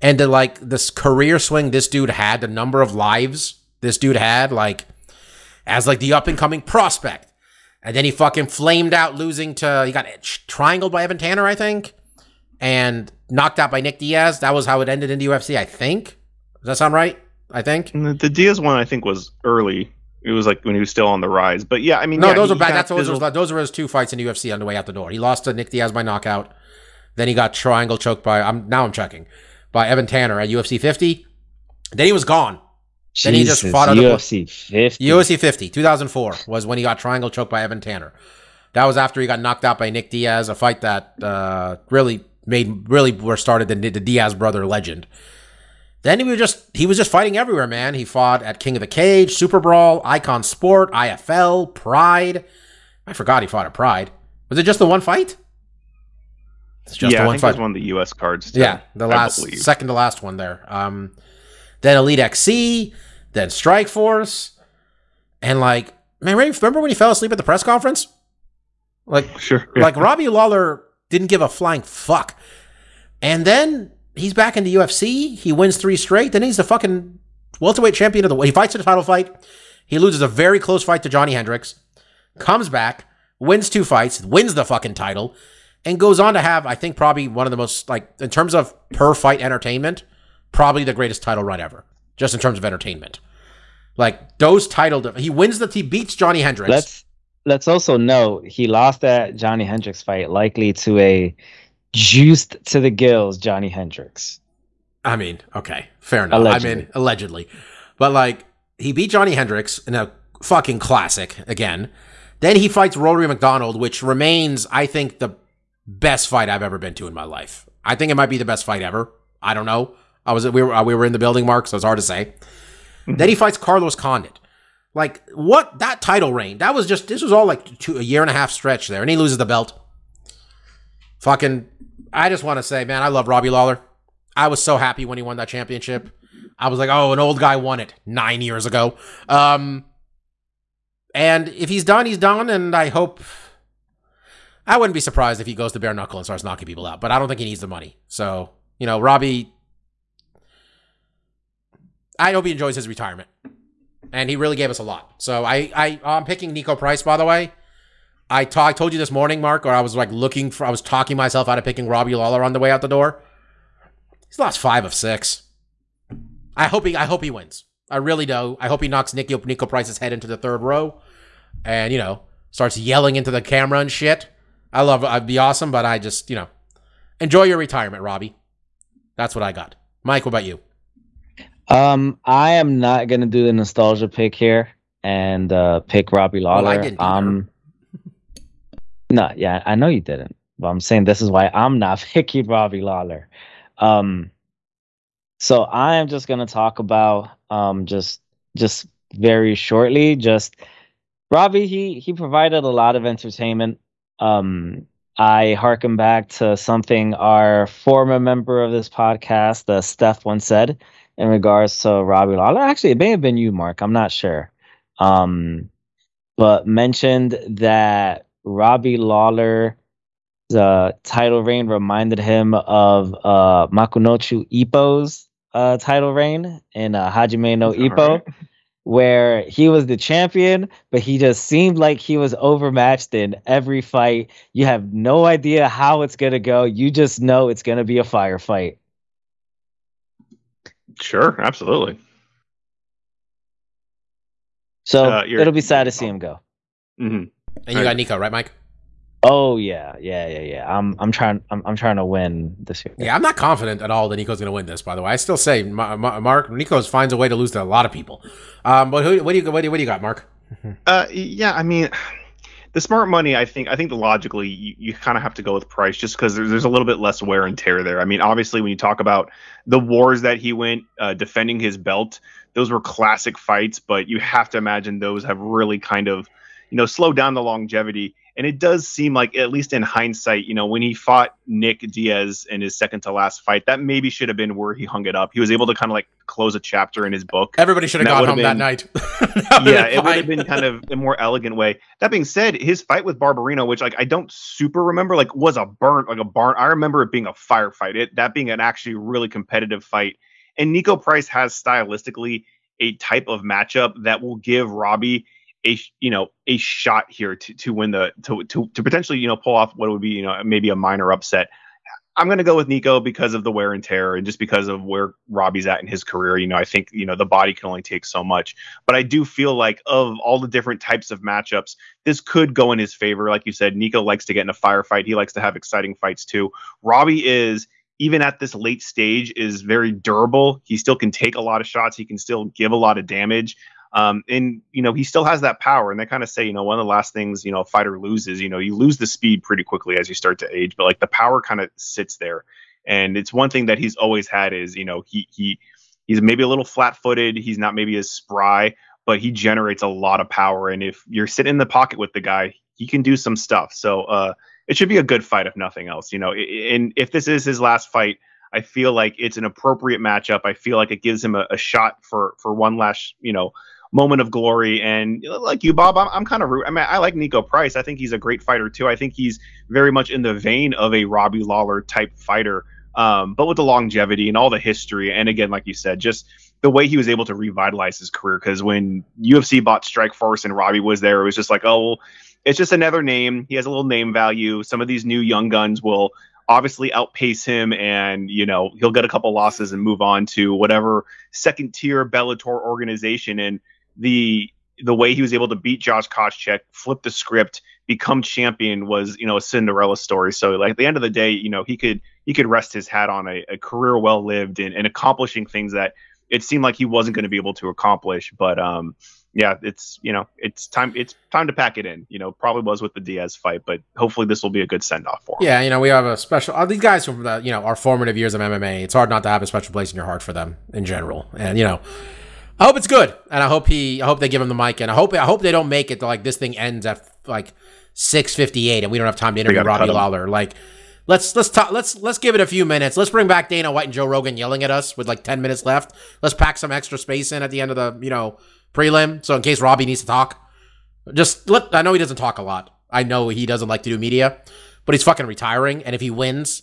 and to like this career swing this dude had, the number of lives this dude had, like as like the up and coming prospect, and then he fucking flamed out, losing to he got triangled by Evan Tanner, I think, and knocked out by Nick Diaz. That was how it ended in the UFC, I think. Does that sound right? I think. The, the Diaz one, I think, was early. It was like when he was still on the rise. But yeah, I mean, No, yeah, those he- are bad. he those, fizzled- are, those are his two fights in UFC on the way out the door. He lost to Nick Diaz by knockout. Then he got triangle choked by. I'm now I'm checking by Evan Tanner at UFC 50. Then he was gone. Then he just Jesus, fought other- UFC 50. UFC 50, 2004 was when he got triangle choked by Evan Tanner. That was after he got knocked out by Nick Diaz, a fight that uh, really made really where started the, the Diaz brother legend. Then he was just he was just fighting everywhere, man. He fought at King of the Cage, Super Brawl, Icon Sport, IFL, Pride. I forgot he fought at Pride. Was it just the one fight? It's just yeah, the I one think fight. it was one of the U.S. cards. Too, Yeah, the I last believe. second to last one there. Um, then Elite XC, then Strikeforce, and like man, remember when he fell asleep at the press conference? Like, Sure. like Robbie Lawler didn't give a flying fuck, and then he's back in the UFC. He wins three straight. Then he's the fucking welterweight champion of the. World. He fights in a title fight. He loses a very close fight to Johny Hendricks. Comes back, wins two fights, wins the fucking title, and goes on to have, I think, probably one of the most like in terms of per fight entertainment, probably the greatest title run ever. Just in terms of entertainment, like those title, he wins the he beats Johny Hendricks. Let's let's also note he lost that Johny Hendricks fight likely to a juiced to the gills Johny Hendricks. I mean, okay, fair enough. I mean, allegedly, but like he beat Johny Hendricks in a fucking classic again. Then he fights Rory MacDonald, which remains, I think, the best fight I've ever been to in my life. I think it might be the best fight ever. I don't know. I was we were uh, we were in the building, Mark, so it's hard to say. Then he fights Carlos Condit. Like what that title reign? That was just this was all like two, a year and a half stretch there, and he loses the belt. Fucking, I just want to say, man, I love Robbie Lawler. I was so happy when he won that championship. I was like, oh, an old guy won it nine years ago. Um, and if he's done, he's done. And I hope, I wouldn't be surprised if he goes to bare knuckle and starts knocking people out. But I don't think he needs the money. So you know, Robbie, I hope he enjoys his retirement. And he really gave us a lot. So I, I, I'm picking Niko Price. By the way, I, told you this morning, Mark, or I was like looking for, I was talking myself out of picking Robbie Lawler on the way out the door. He's lost five of six. I hope he I hope he wins. I really do. I hope he knocks Niko Niko Price's head into the third row, and you know starts yelling into the camera and shit. I love. I'd be awesome, but I just you know enjoy your retirement, Robbie. That's what I got. Mike, what about you? Um, I am not gonna do the nostalgia pick here and uh pick Robbie Lawler. Well. I didn't um, no, yeah, I know you didn't, but I'm saying this is why I'm not [LAUGHS] picking Robbie Lawler. Um, so I am just gonna talk about um just just very shortly, just Robbie. He he provided a lot of entertainment. Um, I harken back to something our former member of this podcast, uh, Steph, once said in regards to Robbie Lawler. Actually, it may have been you, Mark. I'm not sure. Um, but mentioned that Robbie Lawler, the title reign reminded him of uh, Makunouchi Ippo's uh, title reign in uh, Hajime no Ippo, right. where he was the champion, but he just seemed like he was overmatched in every fight. You have no idea how it's gonna go. You just know it's gonna be a firefight. Sure, absolutely. So Uh, it'll be sad to see him go. hmm And you got Niko, right, Mike? Oh yeah, yeah, yeah, yeah. I'm I'm trying I'm I'm trying to win this year. Yeah, I'm not confident at all that Niko's going to win this. By the way, I still say Ma- Ma- Mark Niko's finds a way to lose to a lot of people. Um, but who, what do you what do you, what do you got, Mark? [LAUGHS] Uh, yeah, I mean, the smart money. I think. I think the logically, you, you kind of have to go with Price just because there's, there's a little bit less wear and tear there. I mean, obviously, when you talk about the wars that he went uh, defending his belt, those were classic fights. But you have to imagine those have really kind of, you know, slow down the longevity. And it does seem like, at least in hindsight, you know, when he fought Nick Diaz in his second to last fight, that maybe should have been where he hung it up. He was able to kind of like close a chapter in his book. Everybody should have gone home that night. That [LAUGHS] [LAUGHS] yeah, it would have been kind of a more elegant way. That being said, his fight with Barberena, which like I don't super remember, like was a burn, like a barn. I remember it being a firefight. It that being an actually really competitive fight. And Niko Price has stylistically a type of matchup that will give Robbie a you know a shot here to to win the to to to potentially you know pull off what would be you know maybe a minor upset. I'm going to go with Niko because of the wear and tear and just because of where Robbie's at in his career. You know, I think, you know, the body can only take so much. But I do feel like of all the different types of matchups, this could go in his favor. Like you said, Niko likes to get in a firefight. He likes to have exciting fights too. Robbie is, even at this late stage, is very durable. He still can take a lot of shots. He can still give a lot of damage. Um, and you know he still has that power, and they kind of say, you know, one of the last things you know a fighter loses, you know, you lose the speed pretty quickly as you start to age, but like the power kind of sits there, and it's one thing that he's always had is you know he he he's maybe a little flat-footed, he's not maybe as spry, but he generates a lot of power, and if you're sitting in the pocket with the guy, he can do some stuff. So uh, it should be a good fight if nothing else, you know. And if this is his last fight, I feel like it's an appropriate matchup. I feel like it gives him a, a shot for for one last you know moment of glory. And like you, Bob, I'm, I'm kind of root. I mean, I like Niko Price. I think he's a great fighter too. I think he's very much in the vein of a Robbie Lawler type fighter, um, but with the longevity and all the history. And again, like you said, just the way he was able to revitalize his career. Because when UFC bought Strikeforce and Robbie was there, it was just like, oh, well, it's just another name. He has a little name value. Some of these new young guns will obviously outpace him and you know he'll get a couple losses and move on to whatever second tier Bellator organization and the the way he was able to beat Josh Koscheck, flip the script, become champion was you know a Cinderella story. So like at the end of the day, you know he could he could rest his hat on a, a career well lived and, and accomplishing things that it seemed like he wasn't going to be able to accomplish. But um yeah, it's you know it's time it's time to pack it in. You know probably was with the Diaz fight, but hopefully this will be a good send off for him. Yeah, you know, we have a special. Uh, these guys from the, you know, our formative years of MMA. It's hard not to have a special place in your heart for them in general. And you know, I hope it's good, and I hope he, I hope they give him the mic, and I hope, I hope they don't make it to, like this thing ends at like six fifty eight, and we don't have time to interview Robbie. Lawler. Like, let's let's talk, let's let's give it a few minutes. Let's bring back Dana White and Joe Rogan yelling at us with like ten minutes left. Let's pack some extra space in at the end of the you know prelim, so in case Robbie needs to talk, just let. I know he doesn't talk a lot. I know he doesn't like to do media, but he's fucking retiring. And if he wins,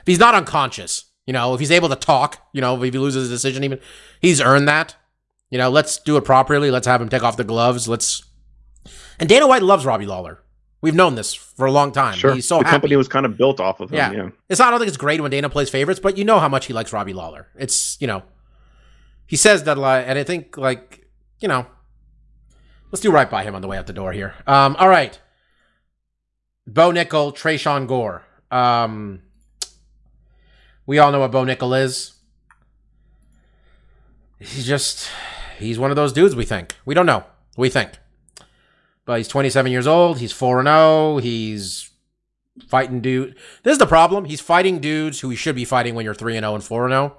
if he's not unconscious, you know, if he's able to talk, you know, if he loses a decision, even he's earned that. You know, let's do it properly. Let's have him take off the gloves. Let's. And Dana White loves Robbie Lawler. We've known this for a long time. Sure, He's so the happy. company was kind of built off of him. Yeah. Yeah. It's not, I don't think it's great when Dana plays favorites, but you know how much he likes Robbie Lawler. It's, you know, he says that, like, and I think, like, you know, let's do right by him on the way out the door here. Um, all right. Bo Nickal, Tresean Gore. Um, we all know what Bo Nickal is. He's just, he's one of those dudes we think. We don't know. We think. But he's 27 years old. He's 4 0. He's fighting dude. This is the problem. He's fighting dudes who he should be fighting when you're 3 0 and 4 0.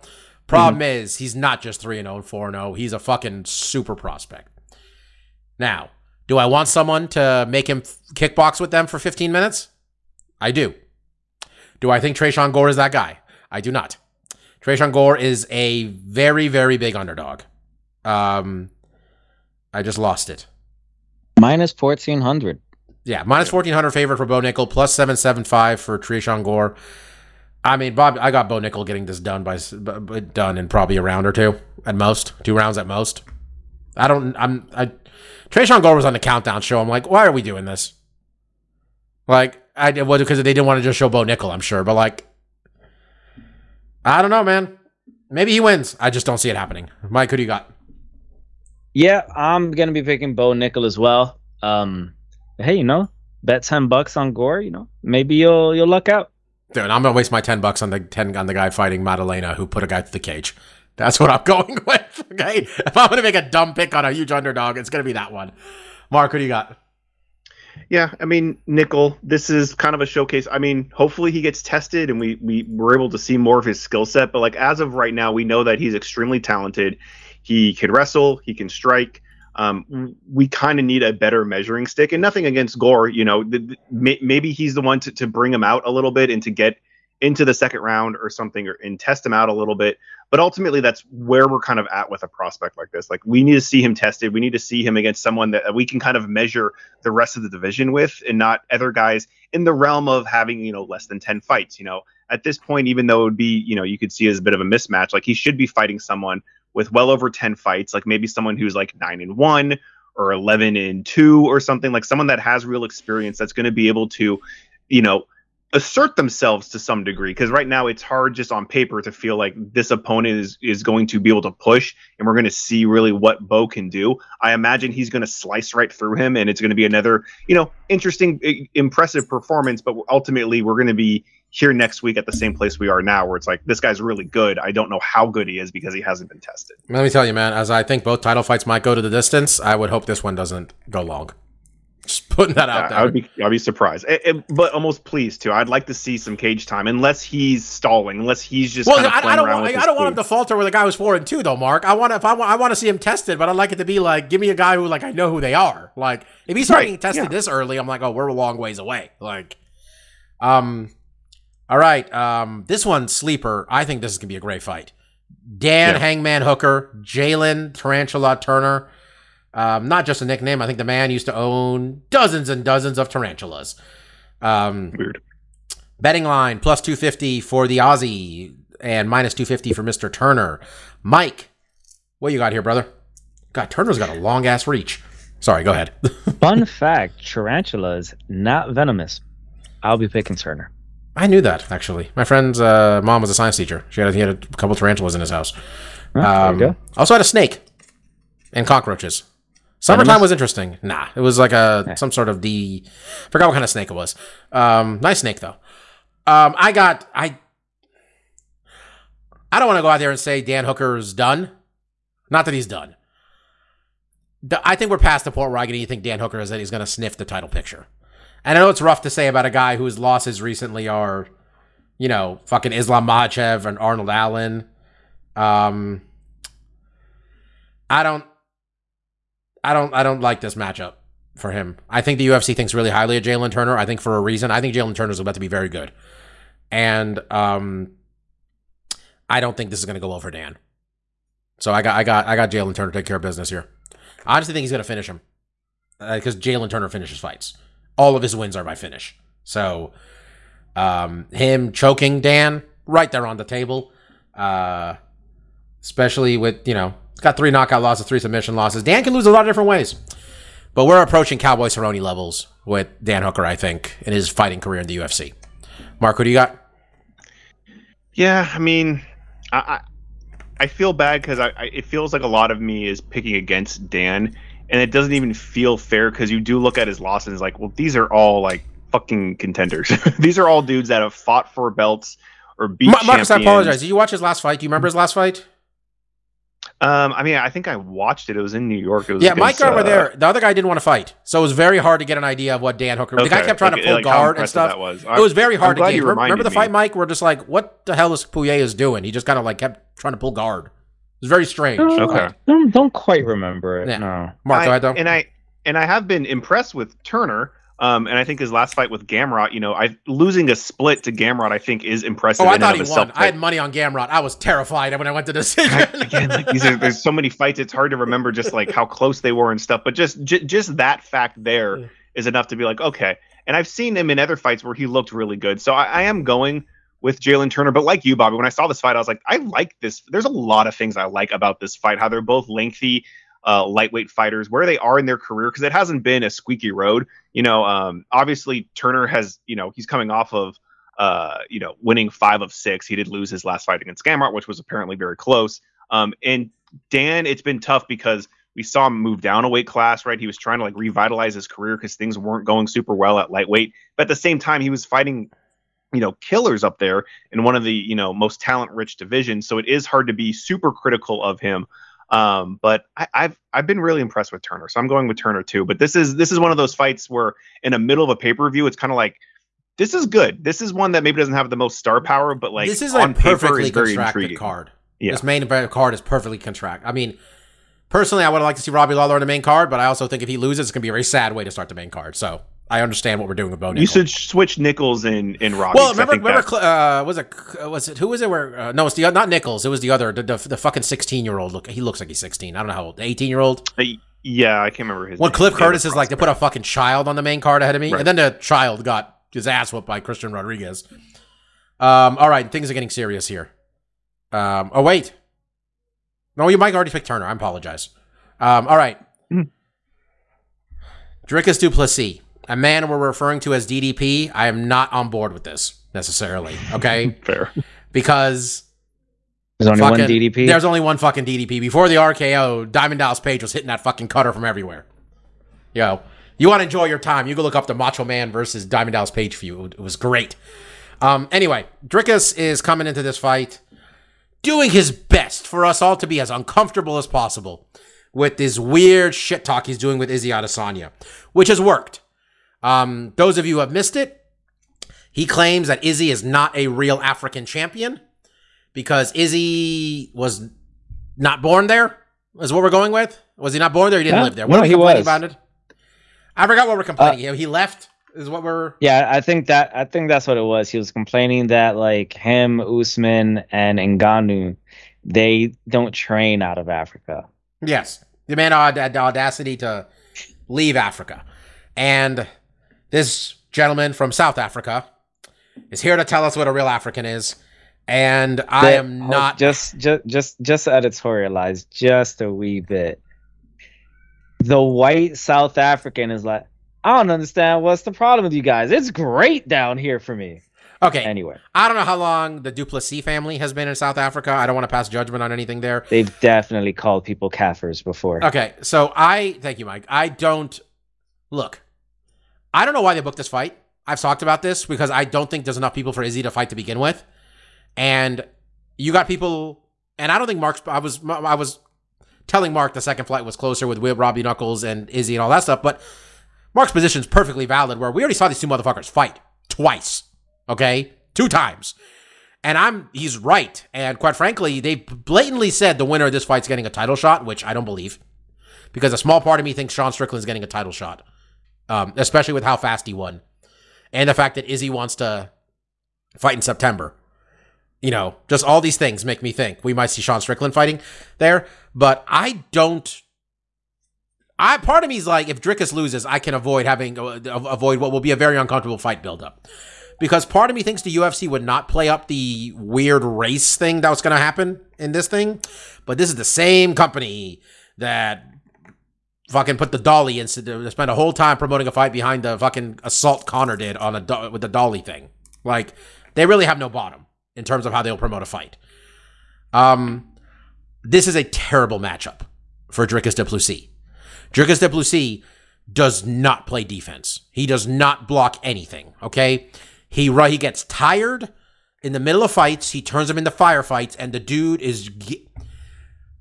Problem mm-hmm. is, he's not just 3 0 and 4 0. He's a fucking super prospect. Now, do I want someone to make him kickbox with them for 15 minutes? I do. Do I think Tresean Gore is that guy? I do not. Tresean Gore is a very, very big underdog. Um, I just lost it. Minus fourteen hundred. Yeah, minus 1400 favorite for Bo Nickal, plus 775 for Tresean Gore. I mean, Bob, I got Bo Nickal getting this done by s- b- b- done in probably a round or two at most, two rounds at most. I don't. I'm. I. Tresean Gore was on the countdown show. I'm like, why are we doing this? Like, I did well because they didn't want to just show Bo Nickal. I'm sure, but like, I don't know, man. Maybe he wins. I just don't see it happening. Mike, who do you got? Yeah, I'm gonna be picking Bo Nickal as well. Um, hey, you know, bet ten bucks on Gore. You know, maybe you'll you'll luck out. Dude, I'm gonna waste my ten bucks on the ten on the guy fighting Maddalena who put a guy through the cage. That's what I'm [LAUGHS] going with. Okay, if I'm gonna make a dumb pick on a huge underdog, it's gonna be that one. Mark, what do you got? Yeah, I mean, Nickal, this is kind of a showcase. I mean, hopefully he gets tested and we, we were able to see more of his skill set. But like as of right now, we know that he's extremely talented. He can wrestle, he can strike. Um, we kind of need a better measuring stick, and nothing against Gore. You know, maybe he's the one to, to bring him out a little bit and to get into the second round or something, or and test him out a little bit. But ultimately, that's where we're kind of at with a prospect like this. Like we need to see him tested. We need to see him against someone that we can kind of measure the rest of the division with, and not other guys in the realm of having you know less than ten fights. You know, at this point, even though it would be you know you could see as a bit of a mismatch, like he should be fighting someone with well over 10 fights, like maybe someone who's like 9 and 1 or 11 and 2 or something, like someone that has real experience that's going to be able to, you know, assert themselves to some degree because right now it's hard just on paper to feel like this opponent is is going to be able to push and we're going to see really what Bo can do. I imagine he's going to slice right through him and it's going to be another, you know, interesting impressive performance but ultimately we're going to be here next week at the same place we are now where it's like this guy's really good. I don't know how good he is because he hasn't been tested. Let me tell you, man. As I think both title fights might go to the distance, I would hope this one doesn't go long. [LAUGHS] Just putting that out I- there. I would be I'd be surprised, Eh, eh, but almost pleased too. I'd like to see some cage time, unless he's stalling, unless he's just well, I, I don't want. with I don't want him to falter where the guy was four and two, though, Mark. I want. If I want, I want to see him tested, but I'd like it to be like, give me a guy who like I know who they are. Like if he's starting Right, tested yeah. this early, I'm like, oh, we're a long ways away. Like, um, all right. Um, this one sleeper. I think this is gonna be a great fight. Dan Yeah. Hangman Hooker, Jalin Tarantula Turner. Um, not just a nickname. I think the man used to own dozens and dozens of tarantulas. Um, Weird. Betting line plus 250 for the Aussie and minus 250 for Mr. Turner. Mike, what you got here, brother? God, Turner's got a long ass reach. Sorry, go ahead. [LAUGHS] Fun fact: tarantulas not venomous. I'll be picking Turner. I knew that actually. My friend's uh, mom was a science teacher. She had, he had a couple tarantulas in his house. Um, you also had a snake and cockroaches. Summertime was interesting. Nah, it was like a some sort of the forgot what kind of snake it was. Um, nice snake though. Um, I got I. I don't want to go out there and say Dan Hooker's done. Not that he's done. The- I think we're past the point where I can even think Dan Hooker is that he's going to sniff the title picture. And I know it's rough to say about a guy whose losses recently are, you know, fucking Islam Makhachev and Arnold Allen. Um, I don't, I don't, I don't like this matchup for him. I think the UFC thinks really highly of Jalin Turner. I think for a reason. I think Jalin Turner is about to be very good, and um, I don't think this is going to go for Dan. So I got, I got, I got Jalin Turner to take care of business here. I honestly think he's going to finish him because Jalin Turner finishes fights. All of his wins are by finish. So, um, him choking Dan right there on the table, uh, especially with you know got three knockout losses, three submission losses. Dan can lose a lot of different ways, but we're approaching Cowboy Cerrone levels with Dan Hooker, I think, in his fighting career in the UFC. Mark, who do you got? Yeah, I mean, I I, I feel bad because I, I it feels like a lot of me is picking against Dan, and it doesn't even feel fair because you do look at his losses and it's like, well, these are all like fucking contenders. [LAUGHS] these are all dudes that have fought for belts or beat Ma- Marcus, I apologize. Did you watch his last fight? Do you remember his last fight? Um, I mean, I think I watched it. It was in New York. It was Yeah, Mike against, Gard were uh, there. The other guy didn't want to fight, so it was very hard to get an idea of what Dan Hooker. the guy kept trying like- to pull like guard and stuff. That was. It was very hard I'm to get. Remember, remember the reminded fight. Mike? We're just like, what the hell is Puelles is doing? He just kind of like kept trying to pull guard. It was very strange. Okay. Don't don't quite remember it. Yeah. No. Mark, I- go ahead though. And I and I have been impressed with Turner. Um, and I think his last fight with Gamrot, you know, I losing a split to Gamrot, I think is impressive. Oh, I in thought he won. itself. I had money on Gamrot. I was terrified when I went to decision. [LAUGHS] Again, like these are, there's so many fights. It's hard to remember just like how close they were and stuff. But just j- just that fact there is enough to be like, okay. And I've seen him in other fights where he looked really good. So I, I am going with Jalin Turner. But like you, Bobby, when I saw this fight, I was like, I like this. There's a lot of things I like about this fight. How they're both lengthy. uh, lightweight fighters, where they are in their career, because it hasn't been a squeaky road. You know, um, obviously Turner has, you know, he's coming off of, uh, you know, winning five of six. He did lose his last fight against Gamrot, which was apparently very close. Um, and Dan, it's been tough because we saw him move down a weight class, right? He was trying to like revitalize his career because things weren't going super well at lightweight. But at the same time, he was fighting, you know, killers up there in one of the, you know, most talent rich divisions. So it is hard to be super critical of him. Um, but I, I've I've been really impressed with Turner, so I'm going with Turner too. But this is this is one of those fights where in the middle of a pay per view, it's kind of like this is good. This is one that maybe doesn't have the most star power, but like this is on a perfectly is constructed card. Yeah. This main event card is perfectly constructed. I mean, personally, I would like to see Robbie Lawler on the main card, but I also think if he loses, it's going to be a very sad way to start the main card. So I understand what we're doing with Bo You should switch Nichols in in Robbie. Well, remember, remember, uh, was it, was it, who was it? Where, uh, no, it's the not Nichols. It was the other, the, the, the fucking sixteen year old. Look, he looks like he's sixteen. I don't know how old. Eighteen year old. Uh, yeah, I can't remember his. When name. Chris Curtis is like, they put a fucking child on the main card ahead of me, Right. and then the child got his ass whooped by Christian Rodriguez. Um, all right, things are getting serious here. Um, oh wait, no, you might already pick Turner. I apologize. Um, all right, Mhm. Dricus du Plessis, a man we're referring to as DDP. I am not on board with this necessarily. Okay, [LAUGHS] fair. because There's only one fucking- DDP. There's only one fucking DDP. Before the RKO, Diamond Dallas Page was hitting that fucking cutter from everywhere. Yo, you want to enjoy your time? You go look up the Macho Man versus Diamond Dallas Page feud. It was great. Um, anyway, Dricus is coming into this fight, doing his best for us all to be as uncomfortable as possible with this weird shit talk he's doing with Izzy Adesanya, which has worked. Um, those of you who have missed it, he claims that Izzy is not a real African champion because Izzy was not born there. Is what we're going with? Was he not born there? He didn't Yeah. live there. What No, he was. about it? I forgot what we're complaining. he left. Is what we're. Yeah, I think that I think that's what it was. He was complaining that like him, Usman, and Ngannou, they don't train out of Africa. Yes, the man had the audacity to leave Africa, and this gentleman from South Africa is here to tell us what a real African is. And I am not. just just just just editorialize just a wee bit. The white South African is like, I don't understand what's the problem with you guys. It's great down here for me. okay, Anyway, I don't know how long the du Plessis family has been in South Africa. I don't want to pass judgment on anything there. they've definitely called people Kaffirs before. Okay, so I thank you, Mike. I don't look. I don't know why they booked this fight. I've talked about this because I don't think there's enough people for Izzy to fight to begin with, and you got people. And I don't think Mark's. I was I was telling Mark the second flight was closer with Robbie Knuckles and Izzy and all that stuff, but Mark's position is perfectly valid. Where we already saw these two motherfuckers fight twice, okay, two times. And I'm he's right. And quite frankly, they blatantly said the winner of this fight's getting a title shot, which I don't believe. Because a small part of me thinks Sean Strickland's getting a title shot. Um, especially with how fast he won. And the fact that Izzy wants to fight in September. You know, just all these things make me think we might see Sean Strickland fighting there. But I don't I part of me is like, if Dricus loses, I can avoid having uh, avoid what will be a very uncomfortable fight buildup because part of me thinks the UFC would not play up the weird race thing that was going to happen in this thing, but this is the same company that fucking put the dolly in to spend a whole time promoting a fight behind the fucking assault Conor did on a do- with the dolly thing. Like they really have no bottom in terms of how they'll promote a fight. Um, this is a terrible matchup for Dricus du Plessis. Drickus Duplessis does not play defense. He does not block anything. Okay, he he gets tired in the middle of fights. He turns them into firefights, and the dude is. ge-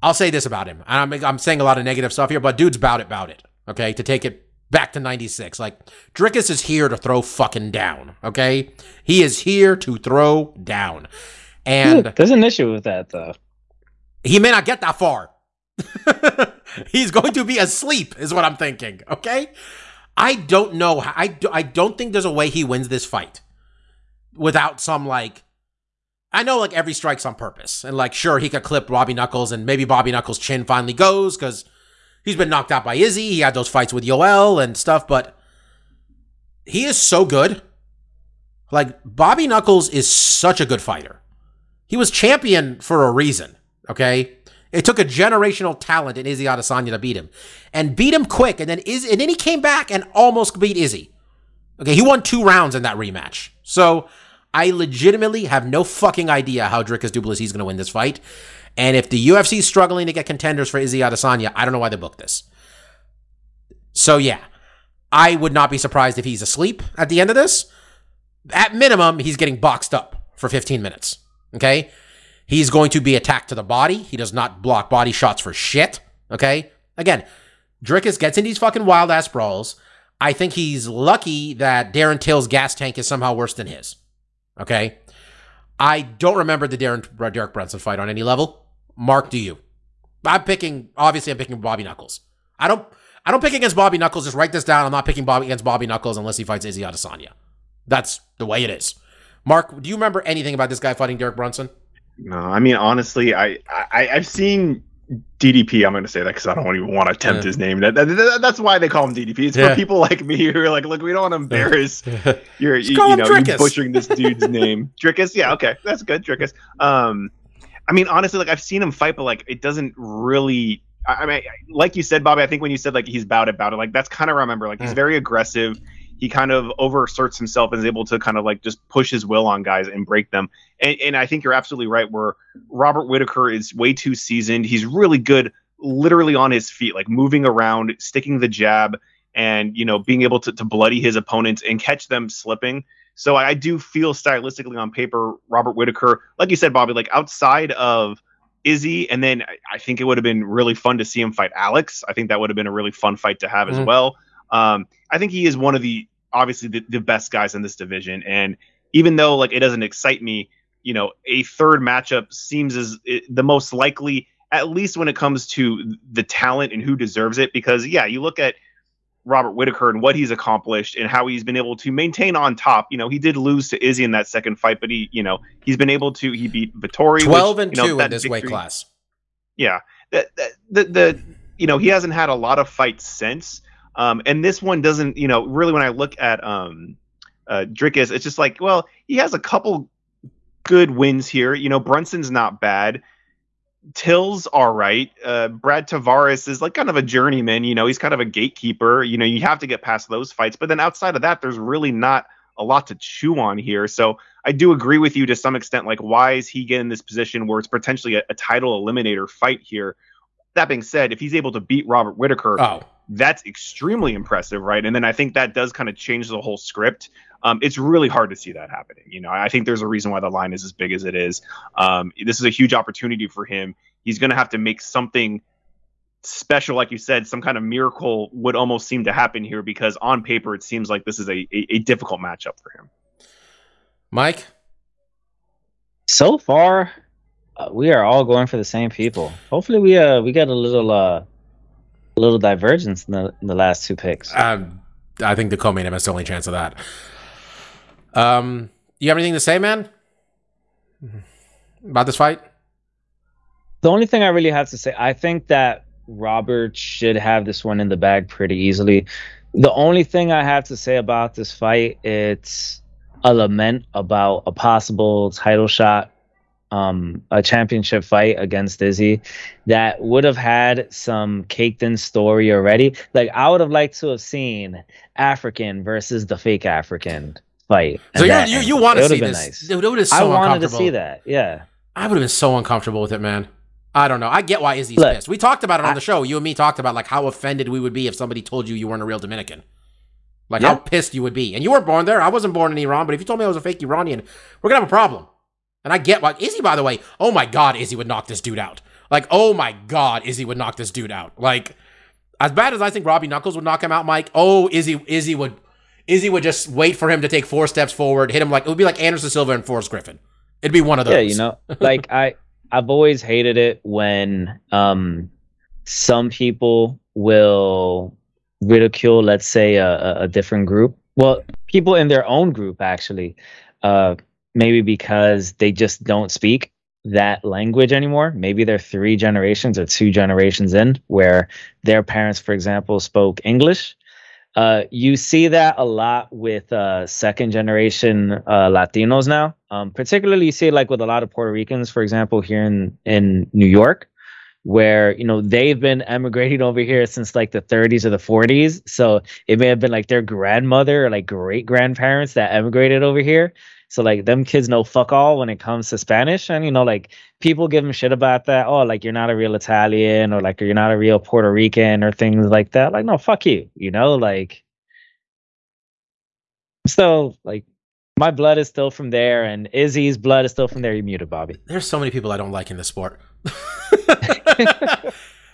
I'll say this about him. and I'm I'm saying a lot of negative stuff here, but dude's about it, about it. Okay, to take it back to '96, like Dricus is here to throw fucking down. Okay, he is here to throw down, and hmm, There's an issue with that though. he may not get that far. [LAUGHS] He's going to be asleep, is what I'm thinking. Okay, I don't know. I do, I don't think there's a way he wins this fight without some like. I know like every strike's on purpose, and like sure he could clip Bobby Knuckles, and maybe Bobby Knuckles' chin finally goes because he's been knocked out by Izzy. He had those fights with Yoel and stuff, but he is so good. Like Bobby Knuckles is such a good fighter. He was champion for a reason. Okay, It took a generational talent in Izzy Adesanya to beat him, and beat him quick. And then Iz, and then he came back and almost beat Izzy. Okay, he won two rounds in that rematch. So I legitimately have no fucking idea how Dricus du Plessis is going to win this fight. And if the UFC is struggling to get contenders for Izzy Adesanya, I don't know why they booked this. So yeah, I would not be surprised if he's asleep at the end of this. At minimum, he's getting boxed up for 15 minutes. Okay? He's going to be attacked to the body. He does not block body shots for shit. Okay? Again, Dricus gets in these fucking wild ass brawls. I think he's lucky that Darren Till's gas tank is somehow worse than his. Okay? I don't remember the Darren uh, Derek Brunson fight on any level. Mark, do you? I'm picking obviously I'm picking Bobby Knuckles. I don't I don't pick against Bobby Knuckles. Just write this down. I'm not picking Bobby against Bobby Knuckles unless he fights Izzy Adesanya. That's the way it is. Mark, do you remember anything about this guy fighting Derek Brunson? No, I mean honestly, I, I I've seen DDP. I'm going to say that because I don't even want to attempt Yeah. his name. That, that- that- that's why they call him DDP. It's Yeah. for people like me who are like, look, we don't want to embarrass [LAUGHS] your, you, you know, you butchering this dude's [LAUGHS] name. Dricus, yeah, okay, that's good, Dricus. Um, I mean, honestly, like I've seen him fight, but like it doesn't really. I, I mean, like you said, Bobby. I think when you said like he's bout it, bout it, like that's kind of remember. Like he's Mm. very aggressive. He kind of overasserts himself and is able to kind of like just push his will on guys and break them. And, and I think you're absolutely right. Where Robert Whittaker is way too seasoned. He's really good, literally on his feet, like moving around, sticking the jab, and you know being able to, to bloody his opponents and catch them slipping. So I do feel stylistically on paper, Robert Whittaker, like you said, Bobby, like outside of Izzy, and then I- I think it would have been really fun to see him fight Alex. I think that would have been a really fun fight to have as Mhm. well. Um, I think he is one of the obviously the, the best guys in this division, and even though like it doesn't excite me, you know, a third matchup seems as it, the most likely, at least when it comes to the talent and who deserves it. Because yeah, you look at Robert Whittaker and what he's accomplished and how he's been able to maintain on top. You know, he did lose to Izzy in that second fight, but he, you know, he's been able to. He beat Vettori. 12 which, and you know, 2 in this weight class. yeah that, that the the you know he hasn't had a lot of fights since um and this one doesn't you know really when i look at um uh Dricus, it's just like well he has a couple good wins here you know brunson's not bad Till's all right. Uh, Brad Tavares is like kind of a journeyman. You know, he's kind of a gatekeeper. You know, you have to get past those fights. But then outside of that, there's really not a lot to chew on here. So I do agree with you to some extent. Like, why is he getting in this position where it's potentially a, a title eliminator fight here? That being said, if he's able to beat Robert Whittaker, Oh, that's extremely impressive, right? And then I think that does kind of change the whole script. Um, it's really hard to see that happening. You know, I think there's a reason why the line is as big as it is. Um, this is a huge opportunity for him. He's going to have to make something special, like you said, some kind of miracle would almost seem to happen here because on paper it seems like this is a, a, a difficult matchup for him. Mike? So far, uh, we are all going for the same people. Hopefully, we uh we got a little uh a little divergence in the, in the last two picks. Um, I think the co-main event's the only chance of that. Um, you have anything to say, man? About this fight? The only thing I really have to say, I think that Robert should have this one in the bag pretty easily. The only thing I have to say about this fight, it's a lament about a possible title shot, um, a championship fight against Izzy that would have had some caked in story already. Like I would have liked to have seen African versus the fake African fight. So and you you, want to see this? nice. Dude, it would have so I wanted to see that. Yeah. I would have been so uncomfortable with it, man. I don't know. I get why Izzy's Look, pissed. We talked about it on I- the show. You and me talked about like how offended we would be if somebody told you you weren't a real Dominican. Like Yeah. how pissed you would be. And you weren't born there. I wasn't born in Iran, but if you told me I was a fake Iranian, we're gonna have a problem. And I get why Izzy, by the way, oh my god, Izzy would knock this dude out. Like, oh my god, Izzy would knock this dude out. Like, as bad as I think Robbie Knuckles would knock him out, Mike, oh, Izzy, Izzy would Izzy would just wait for him to take four steps forward, hit him like it would be like Anderson Silva and Forrest Griffin. It'd be one of those. Yeah, you know, [LAUGHS] like I I've always hated it when um some people will ridicule, let's say, a, a- a different group. Well, people in their own group actually, uh, maybe because they just don't speak that language anymore. Maybe they're three generations or two generations in, where their parents, for example, spoke English. Uh, you see that a lot with uh, second generation uh, Latinos now. Um, particularly, you see it like with a lot of Puerto Ricans, for example, here in in New York. where you know they've been emigrating over here since like the 30s or the 40s so it may have been like their grandmother or like great grandparents that emigrated over here so like them kids know fuck all when it comes to spanish and you know like people give them shit about that oh like you're not a real italian or like you're not a real puerto rican or things like that like no fuck you you know like so like my blood is still from there and izzy's blood is still from there you muted bobby There's so many people I don't like in this sport. [LAUGHS]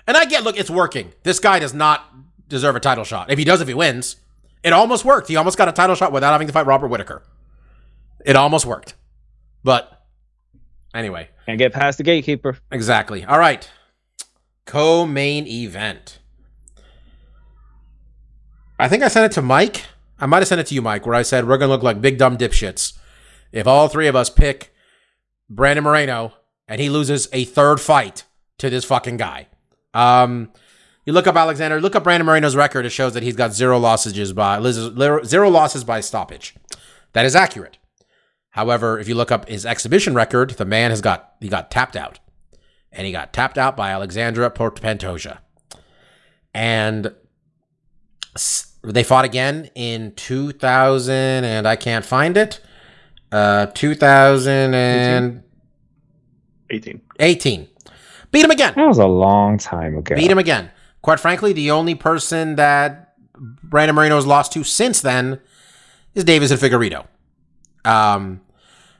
and I get, look, it's working. This guy does not deserve a title shot. If he does, if he wins, it almost worked. He almost got a title shot without having to fight Robert Whittaker. It almost worked. But anyway, and get past the gatekeeper exactly. All right. Co main event. I think I sent it to Mike. I might have sent it to you, Mike, where I said we're going to look like big dumb dipshits if all three of us pick Brandon Moreno and he loses a third fight to this fucking guy. Um, you look up Alexander, look up Brandon Moreno's record. It shows that he's got zero losses by zero losses by stoppage. That is accurate. However, if you look up his exhibition record, the man has got he got tapped out, and he got tapped out by Alexandre Pantoja, and they fought again in 2000, and I can't find it. Uh, 2000 and 18. 18. Beat him again. that was a long time ago Beat him again. Quite frankly, the only person that Brandon Moreno has lost to since then is Davis and Figueiredo. Um,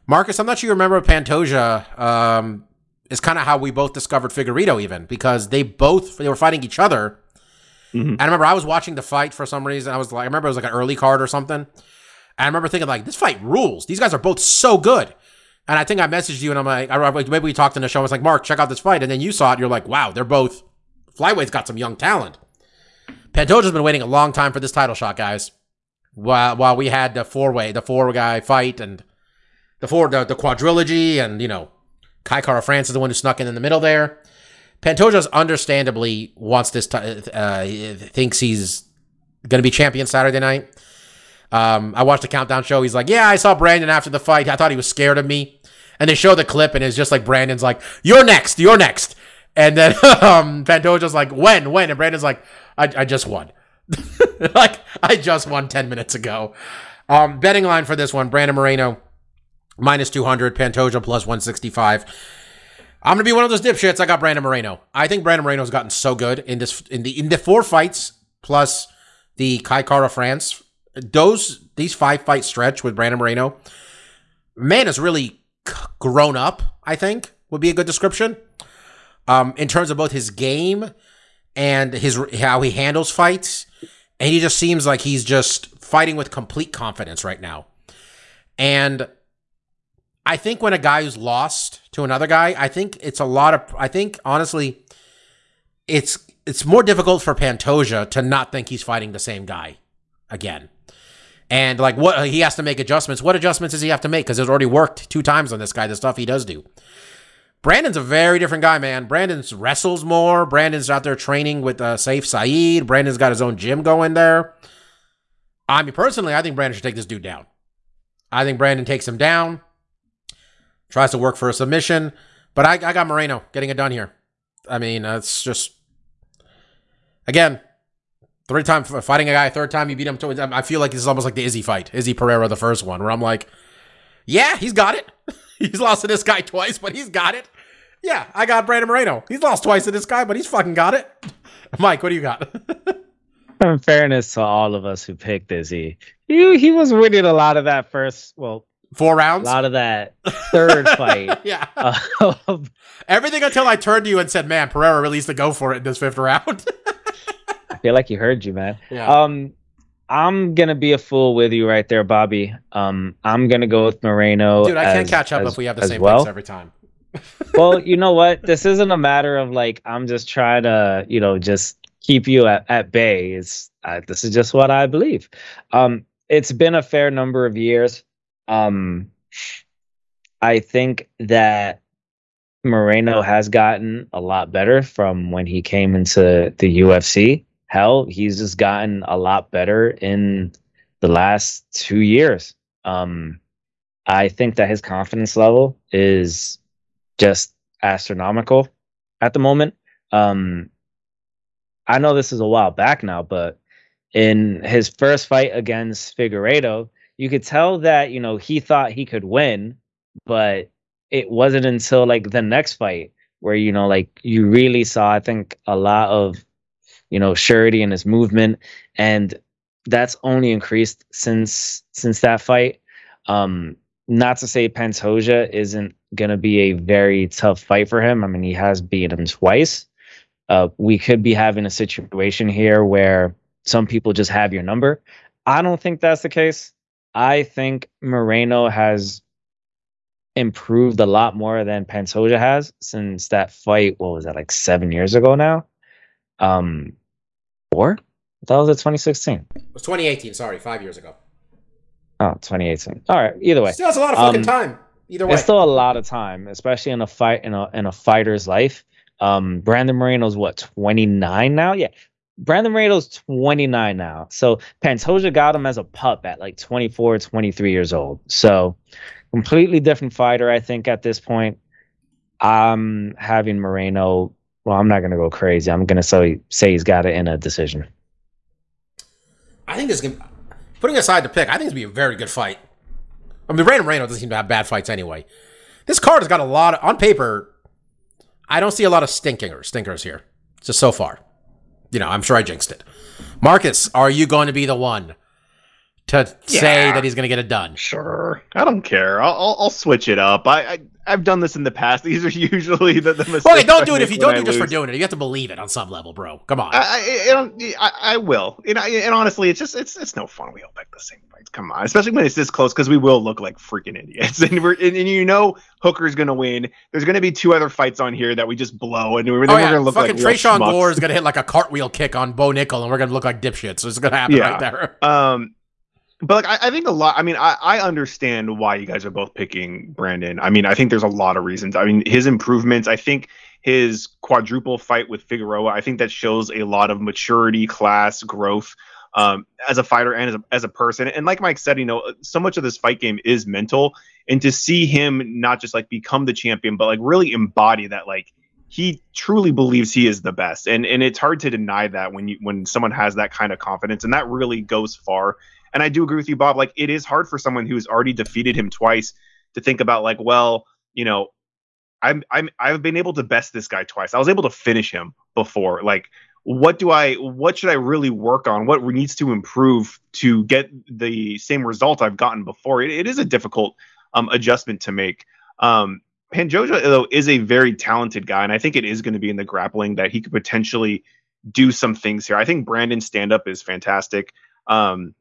Marcus, I'm not sure you remember Pantoja. Um, is kind of how we both discovered Figueiredo, even because they both they were fighting each other. Mhm. And I remember I was watching the fight for some reason. I was like, I remember it was like an early card or something. And I remember thinking like, this fight rules. These guys are both so good. And I think I messaged you and I'm like, I, I- maybe we talked in the show. I was like, Mark, check out this fight. And then you saw it. You're like, wow, they're both Flyweight's got some young talent. Pantoja's been waiting a long time for this title shot, guys. While while we had the four way, the four guy fight, and the four the, the quadrilogy, and you know, Kai Kara France is the one who snuck in in the middle there. Pantoja's understandably wants this. T- uh, thinks he's going to be champion Saturday night. Um, I watched the countdown show. He's like, "Yeah, I saw Brandon after the fight. I thought he was scared of me." And they show the clip, and it's just like Brandon's like, "You're next. You're next." And then [LAUGHS] um, Pantoja's like, "When? When?" And Brandon's like, "I, I just won. [LAUGHS] like I just won ten minutes ago." Um, betting line for this one: Brandon Moreno minus two hundred, Pantoja plus one sixty five. I'm gonna be one of those dipshits. I got Brandon Moreno. I think Brandon Moreno's gotten so good in this in the in the four fights plus the Kai Kara France. Those these five fight stretch with Brandon Moreno, man has really grown up. I think would be a good description. Um, in terms of both his game and his how he handles fights, and he just seems like he's just fighting with complete confidence right now. And I think when a guy who's lost to another guy, I think it's a lot of. I think honestly, it's it's more difficult for Pantoja to not think he's fighting the same guy again. And like what he has to make adjustments. What adjustments does he have to make? Because it's already worked two times on this guy. The stuff he does do. Brandon's a very different guy, man. Brandon's wrestles more. Brandon's out there training with uh, Saif Saeed. Brandon's got his own gym going there. I mean, personally, I think Brandon should take this dude down. I think Brandon takes him down, tries to work for a submission, but I, I got Moreno getting it done here. I mean, it's just again, third time fighting a guy, third time you beat him. I feel like this is almost like the Izzy fight, Izzy Pereira, the first one, where I'm like, yeah, he's got it. [LAUGHS] he's lost to this guy twice, but he's got it. Yeah, I got Brandon Moreno. He's lost twice to this guy, but he's fucking got it. [LAUGHS] Mike, what do you got? [LAUGHS] in fairness to all of us who picked Izzy, he he was winning a lot of that first, well, Four rounds? a lot of that third [LAUGHS] fight. yeah. Uh, [LAUGHS] Everything until I turned to you and said, "Man, Pereira really needs to go for it in this fifth round." [LAUGHS] I feel like he heard you, man. yeah. Um, I'm gonna be a fool with you right there, Bobby. Um, I'm gonna go with Moreno. Dude, I can't catch up as- if we have the as same well. picks every time. well, you know what? This isn't a matter of like I'm just trying to, you know, just keep you at, at bay. It's uh, this is just what I believe. Um, it's been a fair number of years. Um, I think that Moreno has gotten a lot better from when he came into the UFC. Hell, he's just gotten a lot better in the last two years. Um, I think that his confidence level is just astronomical at the moment. Um, I know this is a while back now, but in his first fight against Figueiredo, you could tell that you know he thought he could win, but it wasn't until like the next fight where you know like you really saw I think a lot of you know surety in his movement and that's only increased since since that fight. Um, not to say Pantoja isn't going to be a very tough fight for him. I mean, he has beat him twice. Uh, we could be having a situation here where some people just have your number. I don't think that's the case. I think Moreno has improved a lot more than Pantoja has since that fight. What was that, like seven years ago now? Um, four? That was at 2016. It was 2018. Sorry, five years ago. Oh, 2018. All right. Either way, Still, has a lot of fucking Um, time. Either way. it's still a lot of time, especially in a fight in a in a fighter's life. Um, Brandon Moreno's what 29 now? Yeah, Brandon Moreno's 29 now. So Pantoja got him as a pup at like 24, 23 years old. So completely different fighter, I think, at this point. I'm having Moreno. Well, I'm not gonna go crazy. I'm gonna say say he's got it in a decision. I think this is gonna, putting aside the pick. I think it's gonna be a very good fight. I mean, Brandon Moreno doesn't seem to have bad fights anyway. This card has got a lot of, on paper. I don't see a lot of stinkers, stinkers here, just so far. You know, I'm sure I jinxed it. Marcus, are you going to be the one to say that he's going to get it done? Sure, I don't care. I'll, I'll, I'll switch it up. I, I I've done this in the past. [LAUGHS] These are usually the, the mistakes. Okay, don't do it if you don't do it just for doing it. You have to believe it on some level, bro. Come on. I, I, I, I, will. And, I, and honestly, it's just it's it's no fun. We all pick the same fights. Come on, especially when it's this close, because we will look like freaking idiots. [LAUGHS] And we're and, and you know Hooker's gonna win. There's gonna be two other fights on here that we just blow, and we're, then oh we're gonna look fucking like Tresean. Gore is going to hit like a cartwheel kick on Bo Nickal, and we're going to look like dipshits. So it's going [LAUGHS] to happen Yeah. right there. Um, but like I, I think a lot. I mean, I, I understand why you guys are both picking Brandon. I mean, I think there's a lot of reasons. I mean, his improvements. I think his quadruple fight with Figueroa. I think that shows a lot of maturity, class, growth. Um, as a fighter and as a, as a person, and like Mike said, you know, so much of this fight game is mental, and to see him not just like become the champion, but like really embody that, like he truly believes he is the best, and and it's hard to deny that when you when someone has that kind of confidence, and that really goes far. And I do agree with you, Bob. Like it is hard for someone who's already defeated him twice to think about like, well, you know, I'm I'm I've been able to best this guy twice. I was able to finish him before. Like, what do I what should I really work on? What needs to improve to get the same result I've gotten before? It, it is a difficult um, adjustment to make. Um, Pantoja though is a very talented guy, and I think it is going to be in the grappling that he could potentially do some things here. I think Brandon's stand up is fantastic. Um,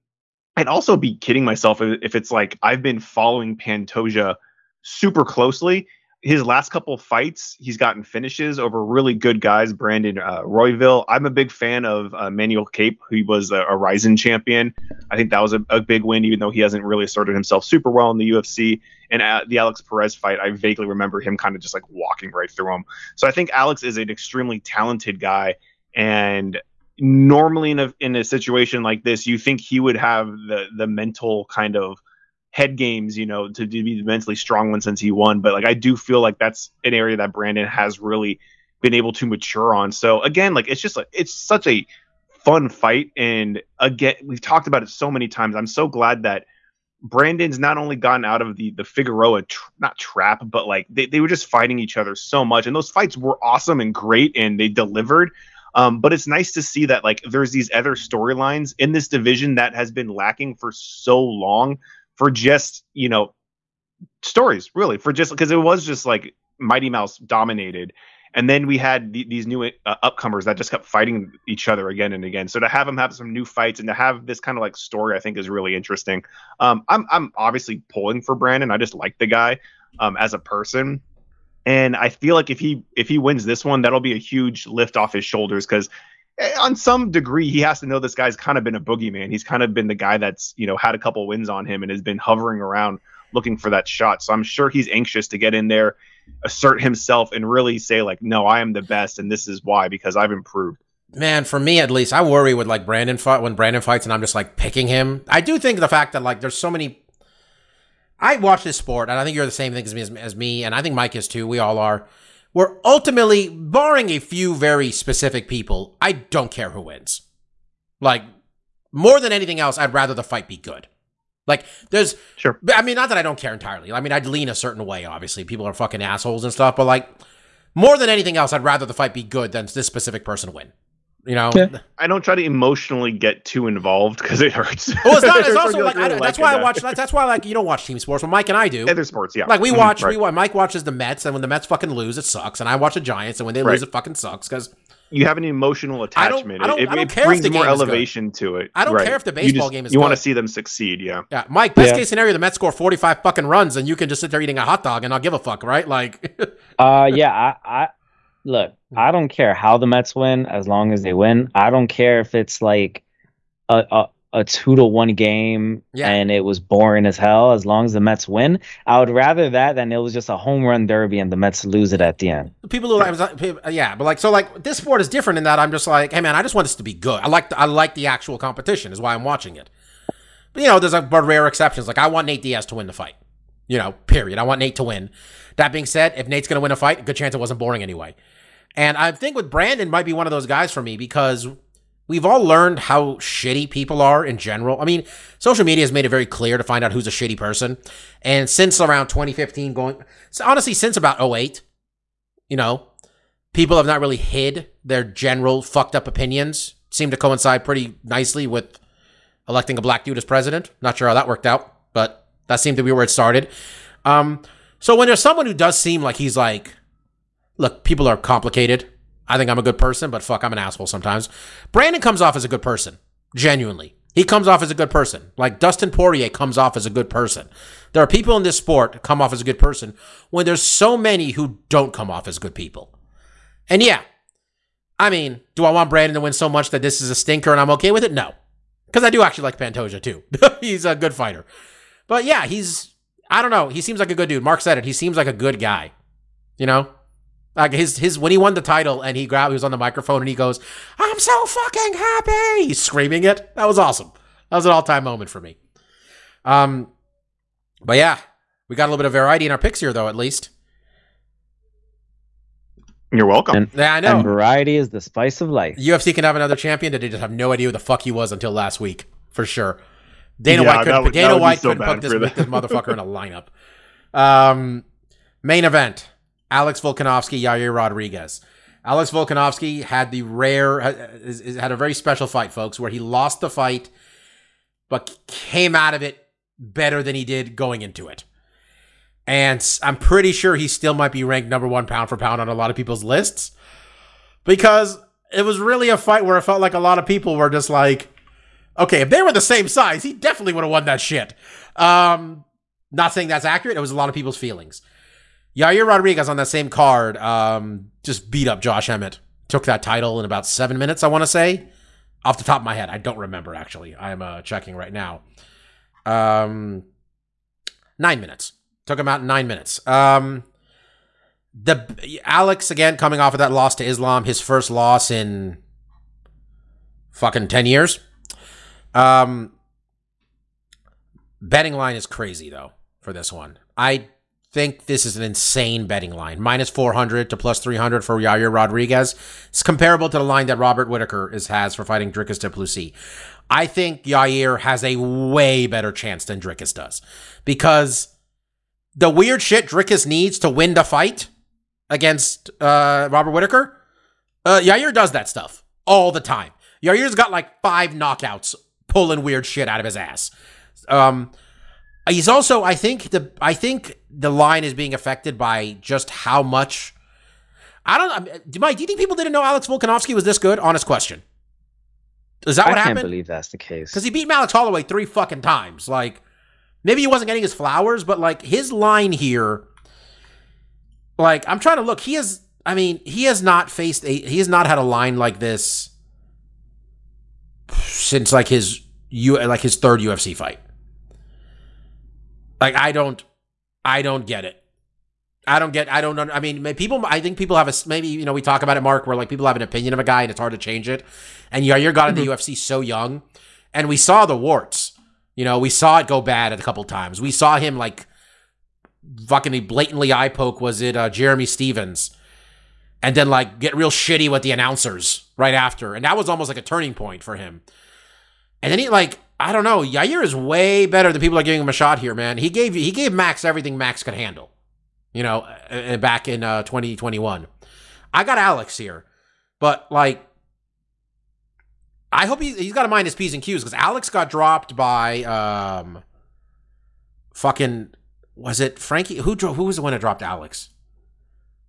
I'd also be kidding myself if it's like I've been following Pantoja super closely. His last couple fights, he's gotten finishes over really good guys. Brandon uh, Royval. I'm a big fan of uh, Manel Kape, who was a, a Rizin champion. I think that was a, a big win, even though he hasn't really asserted himself super well in the UFC. And uh, the Alex Perez fight, I vaguely remember him kind of just like walking right through him. So I think Alex is an extremely talented guy, and normally in a in a situation like this, you think he would have the the mental kind of head games, you know, to, be the mentally strong one since he won. But like I do feel like that's an area that Brandon has really been able to mature on. So again, like it's just like it's such a fun fight, and again, we've talked about it so many times. I'm so glad that. Brandon's not only gotten out of the the Figueroa not trap, but like they, they were just fighting each other so much, and those fights were awesome and great, and they delivered. Um, but it's nice to see that like there's these other storylines in this division that has been lacking for so long for just you know stories really for just because it was just like Mighty Mouse dominated, and then we had the, these new uh, upcomers that just kept fighting each other again and again. So to have them have some new fights and to have this kind of like story, I think is really interesting. Um, I'm I'm obviously pulling for Brandon. I just like the guy um, as a person and I feel like if he if he wins this one, that'll be a huge lift off his shoulders because eh, on some degree he has to know this guy's kind of been a boogeyman. He's kind of been the guy that's you know had a couple wins on him and has been hovering around looking for that shot. So I'm sure he's anxious to get in there, assert himself, and really say like, no, I am the best, and this is why because I've improved. Man, for me at least, I worry with like Brandon fight when Brandon fights and I'm just like picking him. I do think the fact that like there's so many. I watch this sport and I think you're the same thing as me, as, as me, and I think Mike is too. We all are. We're ultimately, barring a few very specific people, I don't care who wins. Like, more than anything else, I'd rather the fight be good. Like, there's, Sure. I mean, not that I don't care entirely. I mean, I'd lean a certain way, obviously. People are fucking assholes and stuff, but like, more than anything else, I'd rather the fight be good than this specific person win. You know? Yeah. I don't try to emotionally get too involved because it hurts. Well, it's not. It's [LAUGHS] also you like, I, that's it, why I watch. That's why like you don't watch team sports, but Mike and I do. other sports. Yeah, Like we watch, right. we watch. Mike watches the Mets, and when the Mets fucking lose, it sucks. And I watch the Giants, and when they Right. lose, it fucking sucks because you have an emotional I don't- attachment. I don't- it, I don't it care if brings the more game is good. elevation to it. I don't Right. care if the You baseball just- game is You want to see them succeed. Yeah. yeah, Mike. Best Yeah. case scenario, the Mets score forty five fucking runs, and you can just sit there eating a hot dog and not give a fuck, right? Like, [LAUGHS] Uh, yeah, I, I look. I don't care how the Mets win as long as they win. I don't care if it's like a a, a two to one game Yeah. and it was boring as hell. As long as the Mets win, I would rather that than it was just a home run derby and the Mets lose it at the end. people who like, people- yeah, but like, so like this sport is different in that I'm just like, hey man, I just want this to be good. I like, the, I like the actual competition, is why I'm watching it. But you know, there's like but rare exceptions. Like I want Nate Diaz to win the fight. You know, period. I want Nate to win. That being said, if Nate's gonna win a fight, good chance it wasn't boring anyway. And I think with Brandon might be one of those guys for me because we've all learned how shitty people are in general. I mean, social media has made it very clear to find out who's a shitty person. And since around 2015, going so honestly, since about 08, you know, people have not really hid their general fucked up opinions. Seem to coincide pretty nicely with electing a black dude as president. Not sure how that worked out, but that seemed to be where it started. Um, so when there's someone who does seem like he's like, look, people are complicated. I think I'm a good person, but fuck, I'm an asshole sometimes. Brandon comes off as a good person, genuinely. He comes off as a good person. Like Dustin Poirier comes off as a good person. There are people in this sport come off as a good person when there's so many who don't come off as good people. And yeah, I mean, do I want Brandon to win so much that this is a stinker and I'm okay with it? No. Because I do actually like Pantoja too. [LAUGHS] he's a good fighter. But yeah, he's, I don't know. He seems like a good dude. Mark said it. He seems like a good guy. You know? Like his, his, when he won the title and he grabbed, he was on the microphone and he goes, I'm so fucking happy. He's screaming it. That was awesome. That was an all time moment for me. Um, but yeah, we got a little bit of variety in our picks here though, at least. You're welcome. And, Yeah, I and know. variety is the spice of life. UFC can have another champion that they just have no idea who the fuck he was until last week, for sure. Dana Yeah, White couldn't, would- Dana White so couldn't put this, this [LAUGHS] motherfucker in a lineup. Um, main event: Alex Volkanovski, Yair Rodriguez. Alex Volkanovski had the rare, had a very special fight, folks, where he lost the fight, but came out of it better than he did going into it. And I'm pretty sure he still might be ranked number one pound for pound on a lot of people's lists because it was really a fight where it felt like a lot of people were just like, okay, if they were the same size, he definitely would have won that shit. Um, not saying that's accurate. It was a lot of people's feelings. Yair Rodriguez on that same card um, just beat up Josh Emmett. Took that title in about seven minutes, I want to say. Off the top of my head, I don't remember actually. I'm uh, checking right now. Um, nine minutes. Took him out in nine minutes. Um, the Alex again coming off of that loss to Islam, his first loss in fucking ten years. Um, betting line is crazy though for this one. I think this is an insane betting line. Minus 400 to plus 300 for Yair Rodriguez. It's comparable to the line that Robert Whittaker is has for fighting Dricus du Plessis. I think Yair has a way better chance than Dricus does because the weird shit Dricus needs to win the fight against uh, Robert Whittaker, uh, Yair does that stuff all the time. Yair's got like five knockouts pulling weird shit out of his ass. Um, he's also, I think the, I think the line is being affected by just how much. I don't do- Mike. Do you think people didn't know Alex Volkanovski was this good? Honest question. Is that I what can't happened? believe that's the case. Because he beat Alex Holloway three fucking times. Like, maybe he wasn't getting his flowers, but like his line here, like I'm trying to look. He has, I mean, he has not faced a, he has not had a line like this since like his you like his third UFC fight. Like I don't, I don't get it. I don't get. I don't. know. I mean, people. I think people have a maybe. You know, we talk about it, Mark, where like people have an opinion of a guy and it's hard to change it. And Yair got in the UFC so young, and we saw the warts. You know, we saw it go bad a couple times. We saw him like fucking blatantly eye poke. Was it uh, Jeremy Stephens? and then like get real shitty with the announcers right after. And that was almost like a turning point for him. And then he like I don't know, Yair is way better than people are giving him a shot here, man. He gave he gave Max everything Max could handle. You know, uh, back in uh, 2021. I got Alex here, but like I hope he, he's got to mind his P's and Q's because Alex got dropped by um fucking was it Frankie who dro- who was the one that dropped Alex?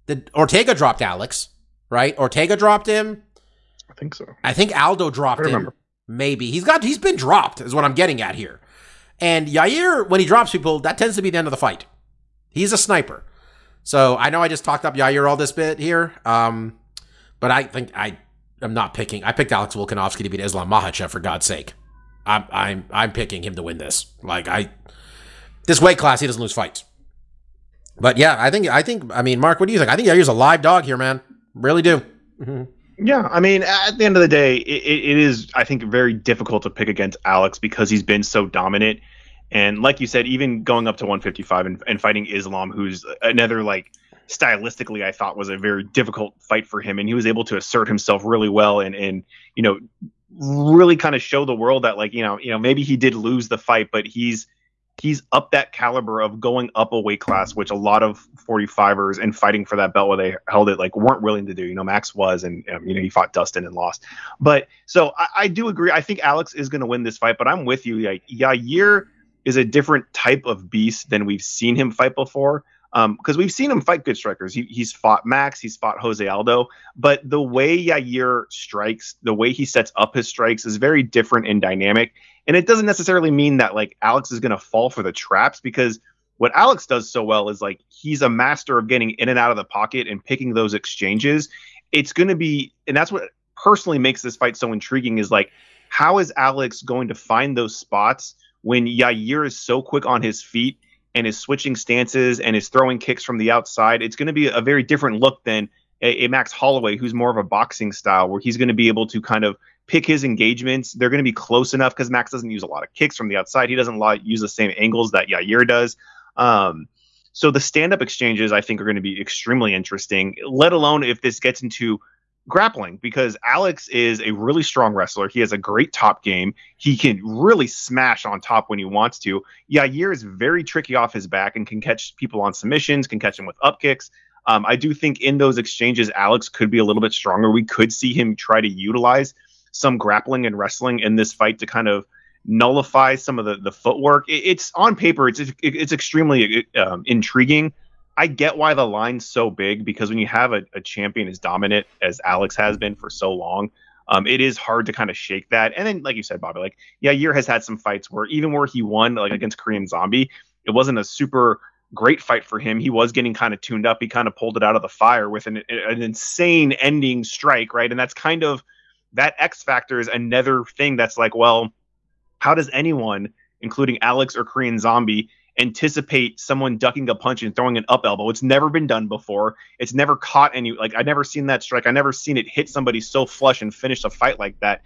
Did Ortega dropped Alex, right? Ortega dropped him. I think so. I think Aldo dropped I him. Maybe he's got he's been dropped is what I'm getting at here. And Yair, when he drops people, that tends to be the end of the fight. He's a sniper. So I know I just talked up Yair all this bit here, um, but I think I am not picking. I picked Alex Volkanovski to beat Islam Makhachev for God's sake. I'm I'm I'm picking him to win this. Like I, this weight class, he doesn't lose fights. But yeah, I think I think I mean, Mark, what do you think? I think Yair's a live dog here, man. Really do. Yeah, I mean, at the end of the day, it, it is, I think, very difficult to pick against Alex because he's been so dominant. And like you said, even going up to 155 and, and fighting Islam, who's another, like, stylistically, I thought was a very difficult fight for him. And he was able to assert himself really well and, and you know, really kind of show the world that, like, you know, you know, maybe he did lose the fight, but he's, he's up that caliber of going up a weight class, which a lot of 45ers and fighting for that belt where they held it like weren't willing to do. You know, Max was, and um, you know he fought Dustin and lost. But so I, I do agree. I think Alex is going to win this fight, but I'm with you. Like Yair is a different type of beast than we've seen him fight before. Because we've seen him fight good strikers. He, he's fought Max, he's fought Jose Aldo, but the way Yair strikes, the way he sets up his strikes is very different and dynamic. And it doesn't necessarily mean that like Alex is going to fall for the traps because what Alex does so well is like he's a master of getting in and out of the pocket and picking those exchanges. It's going to be, and that's what personally makes this fight so intriguing is like, how is Alex going to find those spots when Yair is so quick on his feet and is switching stances and is throwing kicks from the outside? It's going to be a very different look than a, a Max Holloway, who's more of a boxing style, where he's going to be able to kind of pick his engagements. They're going to be close enough because Max doesn't use a lot of kicks from the outside. He doesn't use the same angles that Yair does. Um, so the stand-up exchanges, I think, are going to be extremely interesting. Let alone if this gets into grappling, because Alex is a really strong wrestler. He has a great top game. He can really smash on top when he wants to. Yair is very tricky off his back and can catch people on submissions, can catch them with up kicks. Um, I do think in those exchanges, Alex could be a little bit stronger. We could see him try to utilize some grappling and wrestling in this fight to kind of nullify some of the the footwork. It, it's on paper, it's it's extremely um, intriguing. I get why the line's so big because when you have a, a champion as dominant as Alex has been for so long, um, it is hard to kind of shake that. And then, like you said, Bobby, like yeah, Yair has had some fights where even where he won, like against Korean Zombie, it wasn't a super great fight for him. He was getting kind of tuned up. He kind of pulled it out of the fire with an, an insane ending strike, right? And that's kind of that X factor is another thing that's like, well, how does anyone, including Alex or Korean Zombie, anticipate someone ducking a punch and throwing an up elbow? It's never been done before. It's never caught any like I never seen that strike. I never seen it hit somebody so flush and finish a fight like that.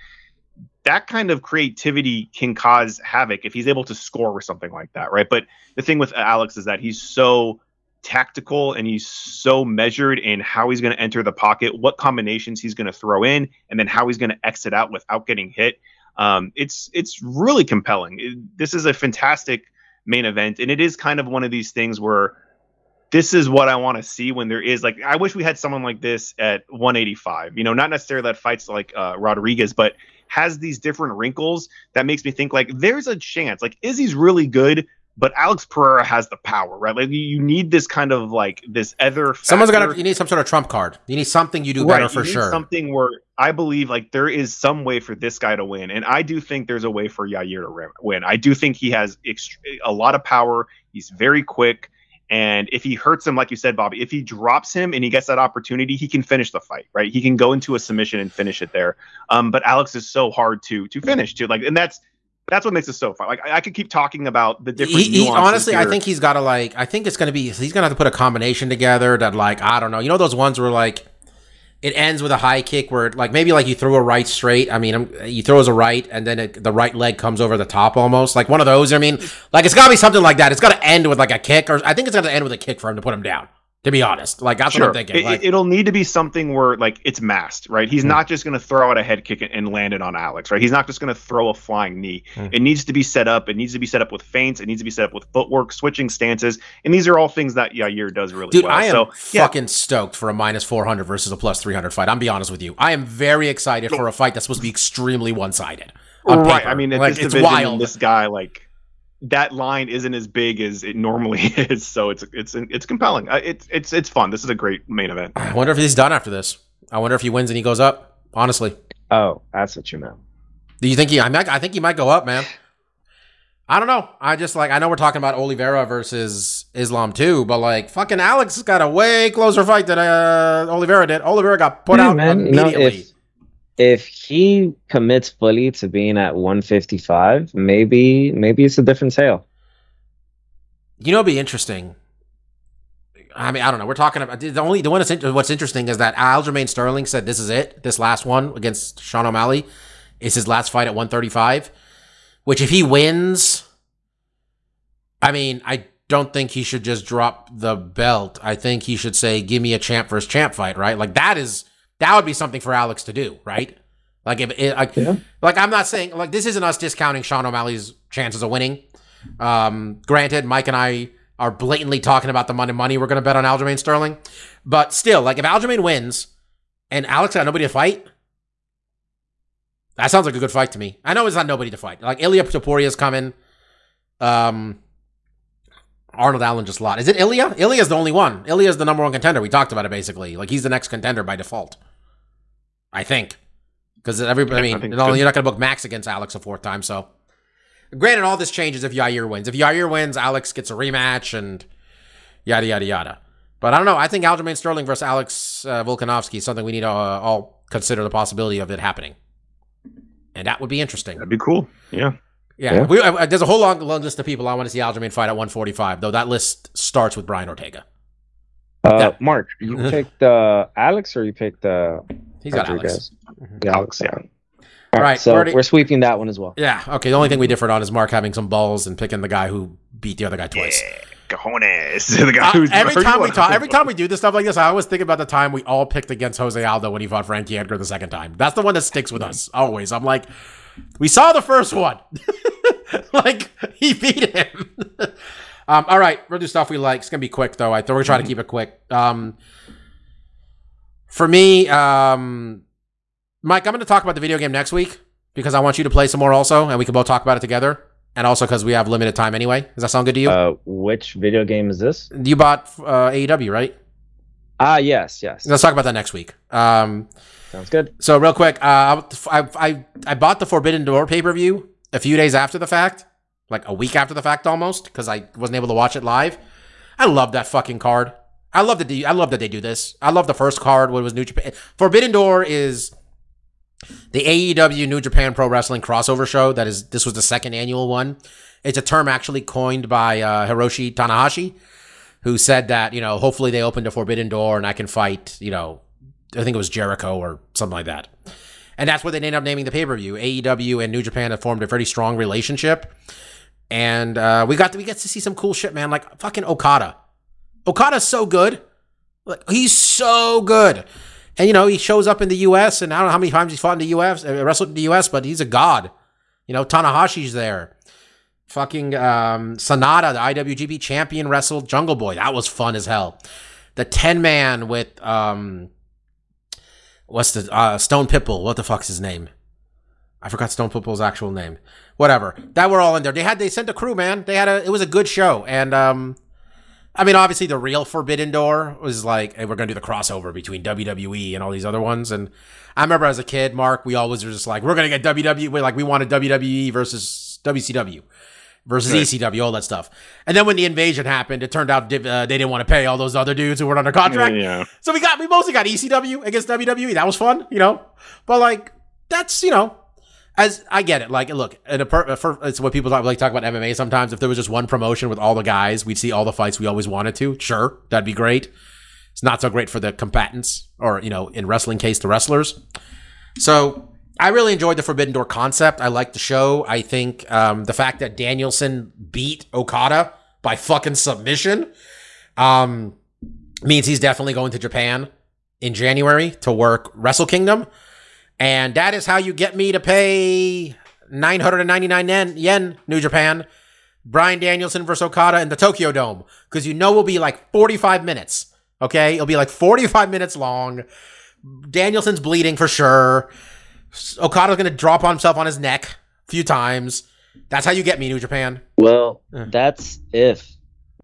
That kind of creativity can cause havoc if he's able to score with something like that, right? But the thing with Alex is that he's so tactical and he's so measured in how he's going to enter the pocket, what combinations he's going to throw in, and then how he's going to exit out without getting hit. Um, it's it's really compelling. It- this is a fantastic main event, and it is kind of one of these things where this is what I want to see when there is like I wish we had someone like this at 185. You know, not necessarily that fights like uh, Rodriguez, but has these different wrinkles that makes me think like there's a chance. Like Izzy's really good, but Alex Pereira has the power, right? Like you- need this kind of like this other. Someone's got to. You need some sort of trump card. You need something you do Right, better you for need sure. Something where I believe like there is some way for this guy to win, and I do think there's a way for Yair to win. I do think he has ext- a lot of power. He's very quick, and if he hurts him, like you said, Bobby, if he drops him and he gets that opportunity, he can finish the fight. Right? He can go into a submission and finish it there. Um, but Alex is so hard to to finish too, like, and that's. That's what makes it so fun. Like I, I could keep talking about the different. He, he honestly, I think he's got to like. I think it's gonna be. He's gonna have to put a combination together that like I don't know. You know those ones where like it ends with a high kick where like maybe like you throw a right straight. I mean, you throw as a right and then it, the right leg comes over the top almost like one of those. I mean, like it's got to be something like that. It's got to end with like a kick or I think it's got to end with a kick for him to put him down. To be honest, like that's what I'm thinking. It, like, it'll need to be something where like it's masked, right? He's Hmm. not just going to throw out a head kick and land it on Alex, right? He's not just going to throw a flying knee. Hmm. It needs to be set up. It needs to be set up with feints. It needs to be set up with footwork, switching stances, and these are all things that Yair does really Dude, well. I am so yeah, fucking stoked for a minus 400 versus a plus 300 fight. I'm be honest with you. I am very excited for a fight that's supposed to be extremely one sided. right. I mean, like, this it's division, wild. this guy, like that line isn't as big as it normally [LAUGHS] is, so it's it's it's compelling. Uh, It's it's it's fun. This is a great main event. I wonder if he's done after this. I wonder if he wins and he goes up. Honestly, Oh, that's what you meant. do you think he? I, might, I think he might go up, man. I don't know. I just like I know we're talking about Oliveira versus Islam too, but like fucking Alex got a way closer fight than uh, Oliveira did. Oliveira got put Yeah, out man, you know, immediately. if if he commits fully to being at 155, maybe maybe it's a different tale. You know, it'd be interesting. I mean, I don't know. We're talking about the only the one that's in, what's interesting is that Aljamain Sterling said this is it. This last one against Sean O'Malley is his last fight at 135. Which, if he wins, I mean, I don't think he should just drop the belt. I think he should say, "Give me a champ versus champ fight." Right? Like that is that would be something for Alex to do. Right? Like if it, like, Yeah. like I'm not saying like this isn't us discounting Sean O'Malley's chances of winning. Um, granted, Mike and I are blatantly talking about the money money we're going to bet on Aljamain Sterling, but still, like if Aljamain wins and Alex got nobody to fight, that sounds like a good fight to me. I know it's not nobody to fight. Like Ilya Topuria's coming. Um, Arnold Allen just lost. Is it Ilya? Ilya's the only one. Ilya's the number one contender. We talked about it basically. Like he's the next contender by default. I think. Because everybody, I mean, I think no, good. you're not going to book Max against Alex a fourth time. So, granted, all this changes if Yair wins. If Yair wins, Alex gets a rematch and yada yada yada. But I don't know. I think Aljamain Sterling versus Alex uh, Volkanovski is something we need to uh, all consider the possibility of it happening, and that would be interesting. That'd be cool. Yeah. Yeah, Yeah. We, uh, there's a whole long, long list of people I want to see Aljamain fight at 145. Though that list starts with Brian Ortega. Uh, Yeah. Mark, you [LAUGHS] picked uh, Alex or you picked uh, He's got Alex. Rodriguez? Mhm. Yeah, Alex, yeah. All Right, right, so Marty- we're sweeping that one as well. Yeah. Okay. The only thing we differed on is Mark having some balls and picking the guy who beat the other guy twice. Yeah, Cojones. [LAUGHS] the guy Uh, who's every time we talk, every time we do this stuff like this, I always think about the time we all picked against Jose Aldo when he fought Frankie Edgar the second time. That's the one that sticks with us always. I'm like, we saw the first one, [LAUGHS] like he beat him. [LAUGHS] um, all right, we'll do stuff we like. It's gonna be quick though. I thought we're trying to keep it quick. Um, for me, um, Mike, I'm gonna talk about the video game next week because I want you to play some more also, and we can both talk about it together. And also because we have limited time anyway. Does that sound good to you? Uh, which video game is this? you bought uh, AEW, right? Ah, yes, yes. Let's talk about that next week. Um, Sounds good. so real quick, uh, I, I I bought the Forbidden Door pay per view a few days after the fact, like a week after the fact almost, because I wasn't able to watch it live. I love that fucking card. I love that they, I love that they do this. I love the first card when it was New Japan. Forbidden Door is the AEW New Japan Pro Wrestling crossover show. That is, this was the second annual one. It's a term actually coined by uh, Hiroshi Tanahashi, who said that you know hopefully they opened a Forbidden Door and I can fight you know I think it was Jericho or something like that. And that's what they ended up naming the pay per view. AEW and New Japan have formed a very strong relationship, and uh, we got to, we get to see some cool shit, man. Like fucking Okada. Okada's so good. Like he's so good. And you know he shows up in the U.S. and I don't know how many times he's fought in the U.S. Uh, wrestled in the U.S. But he's a god. You know Tanahashi's there. Fucking um, Sanada, the IWGP champion, wrestled Jungle Boy. That was fun as hell. The ten man with um, what's the uh, Stone Pitbull? What the fuck's his name? I forgot Stone Pitbull's actual name. Whatever. That were all in there. They had they sent a crew, man. They had a. It was a good show, and um, I mean, obviously the real Forbidden Door was like, hey, we're gonna do the crossover between WWE and all these other ones. And I remember as a kid, Mark, we always were just like, we're gonna get WWE. Like we wanted WWE versus WCW versus Right. ECW, all that stuff. And then when the invasion happened, it turned out uh, they didn't want to pay all those other dudes who weren't under contract. Yeah. So we got we mostly got ECW against WWE. That was fun, you know. But like that's you know, as I get it. Like look, in a per, for, it's what people talk, like talk about MMA sometimes. If there was just one promotion with all the guys, we'd see all the fights we always wanted to. Sure, that'd be great. It's not so great for the combatants, or you know, in wrestling case, the wrestlers. So I really enjoyed the Forbidden Door concept. I liked the show. I think um, the fact that Danielson beat Okada by fucking submission. Um, means he's definitely going to Japan in January to work Wrestle Kingdom. And that is how you get me to pay 999 yen, yen New Japan, Bryan Danielson versus Okada in the Tokyo Dome. Because you know it'll be like 45 minutes. Okay? It'll be like 45 minutes long. Danielson's bleeding for sure. Okada's going to drop on himself on his neck a few times. That's how you get me, New Japan. Well, Yeah. that's if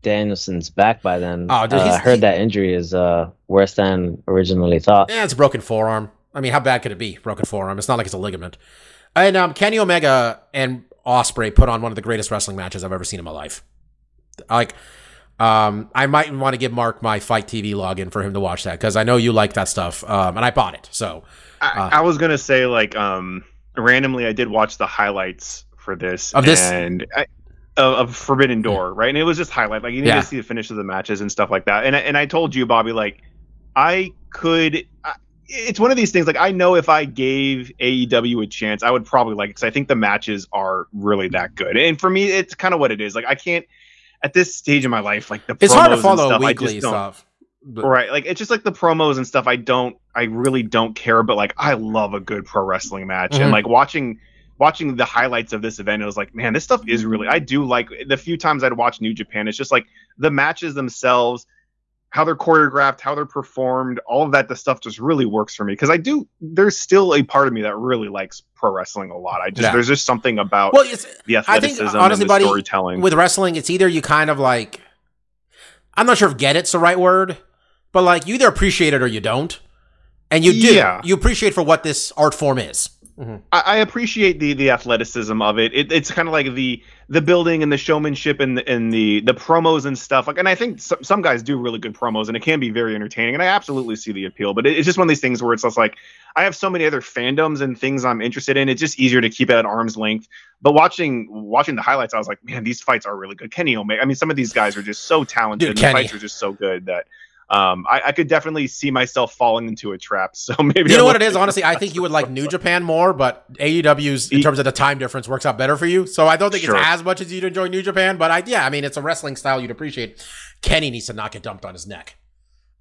Danielson's back by then. Oh, dude, Uh, I heard he- that injury is uh, worse than originally thought. Yeah, it's a broken forearm. I mean, how bad could it be? Broken forearm. It's not like it's a ligament. And um, Kenny Omega and Ospreay put on one of the greatest wrestling matches I've ever seen in my life. Like, um, I might want to give Mark my FITE TV login for him to watch that because I know you like that stuff, um, and I bought it. So I, Uh. I was gonna say like um randomly I did watch the highlights for this Of this? and I, of, of Forbidden Door, right? And it was just highlight like you need Yeah. to see the finish of the matches and stuff like that. And and I told you, Bobby, like I could. It's one of these things. Like I know if I gave AEW a chance, I would probably like it because I think the matches are really that good. And for me, it's kind of what it is. Like I can't at this stage in my life, like the it's hard to follow stuff, weekly stuff. But- Right. Like it's just like the promos and stuff I don't I really don't care, but like I love a good pro wrestling match. Mhm. And like watching watching the highlights of this event, it was like, man, this stuff is really I do like the few times I'd watch New Japan, it's just like the matches themselves, how they're choreographed, how they're performed, all of that the stuff just really works for me. Because I do there's still a part of me that really likes pro wrestling a lot. I just Yeah. there's just something about Well, it's, the I think, athleticism honestly, and the buddy, storytelling. with wrestling, it's either you kind of like, I'm not sure if get it's the right word, but like you either appreciate it or you don't. And you do. Yeah. You appreciate for what this art form is. Mm-hmm. I, I appreciate the the athleticism of it. it it's kind of like the the building and the showmanship and the, and the the promos and stuff. Like, and I think some, some guys do really good promos, and it can be very entertaining. And I absolutely see the appeal. But it, it's just one of these things where it's just like I have so many other fandoms and things I'm interested in. It's just easier to keep it at arm's length. But watching watching the highlights, I was like, man, these fights are really good. Kenny Omega. I mean, some of these guys are just so talented. Dude, and the Kenny. fights are just so good that. Um, I, I could definitely see myself falling into a trap. [LAUGHS] So maybe You know what it is? Honestly, I think you would like [LAUGHS] New Japan more, but AEW's in terms of the time difference works out better for you. So I don't think Sure. it's as much as you'd enjoy New Japan, but I yeah, I mean it's a wrestling style you'd appreciate. Kenny needs to not get dumped on his neck.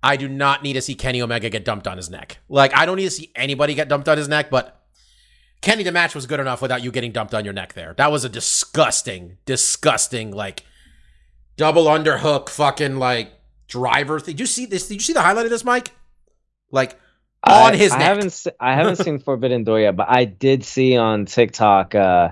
I do not need to see Kenny Omega get dumped on his neck. Like I don't need to see anybody get dumped on his neck, but Kenny the match was good enough without you getting dumped on your neck there. That was a disgusting, disgusting like double underhook fucking like driver. Did you see this? Did you see the highlight of this, Mike? Like on I, his I neck. haven't se- I haven't seen Forbidden Door yet, but I did see on TikTok uh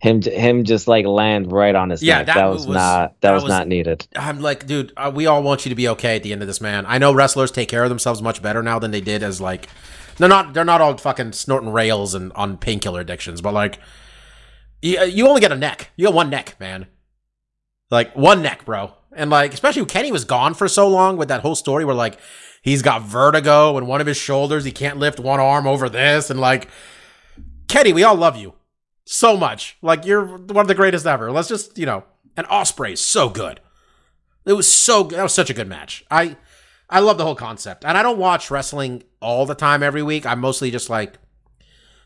him him just like land right on his Yeah, neck. that That, was, was- not that, that was, was- not needed. I'm like, dude, uh, we all want you to be okay at the end of this, man. I know wrestlers take care of themselves much better now than they did as like they're not they're not all fucking snorting rails and on painkiller addictions, but like you, you only get a neck. You got one neck, man. Like one neck, bro. And like especially Kenny was gone for so long with that whole story where like he's got vertigo and one of his shoulders he can't lift one arm over this and like Kenny, we all love you so much. Like you're one of the greatest ever. Let's just, you know, and Ospreay is so good. It was so good. that was such a good match. I I love the whole concept. And I don't watch wrestling all the time every week. I'm mostly just like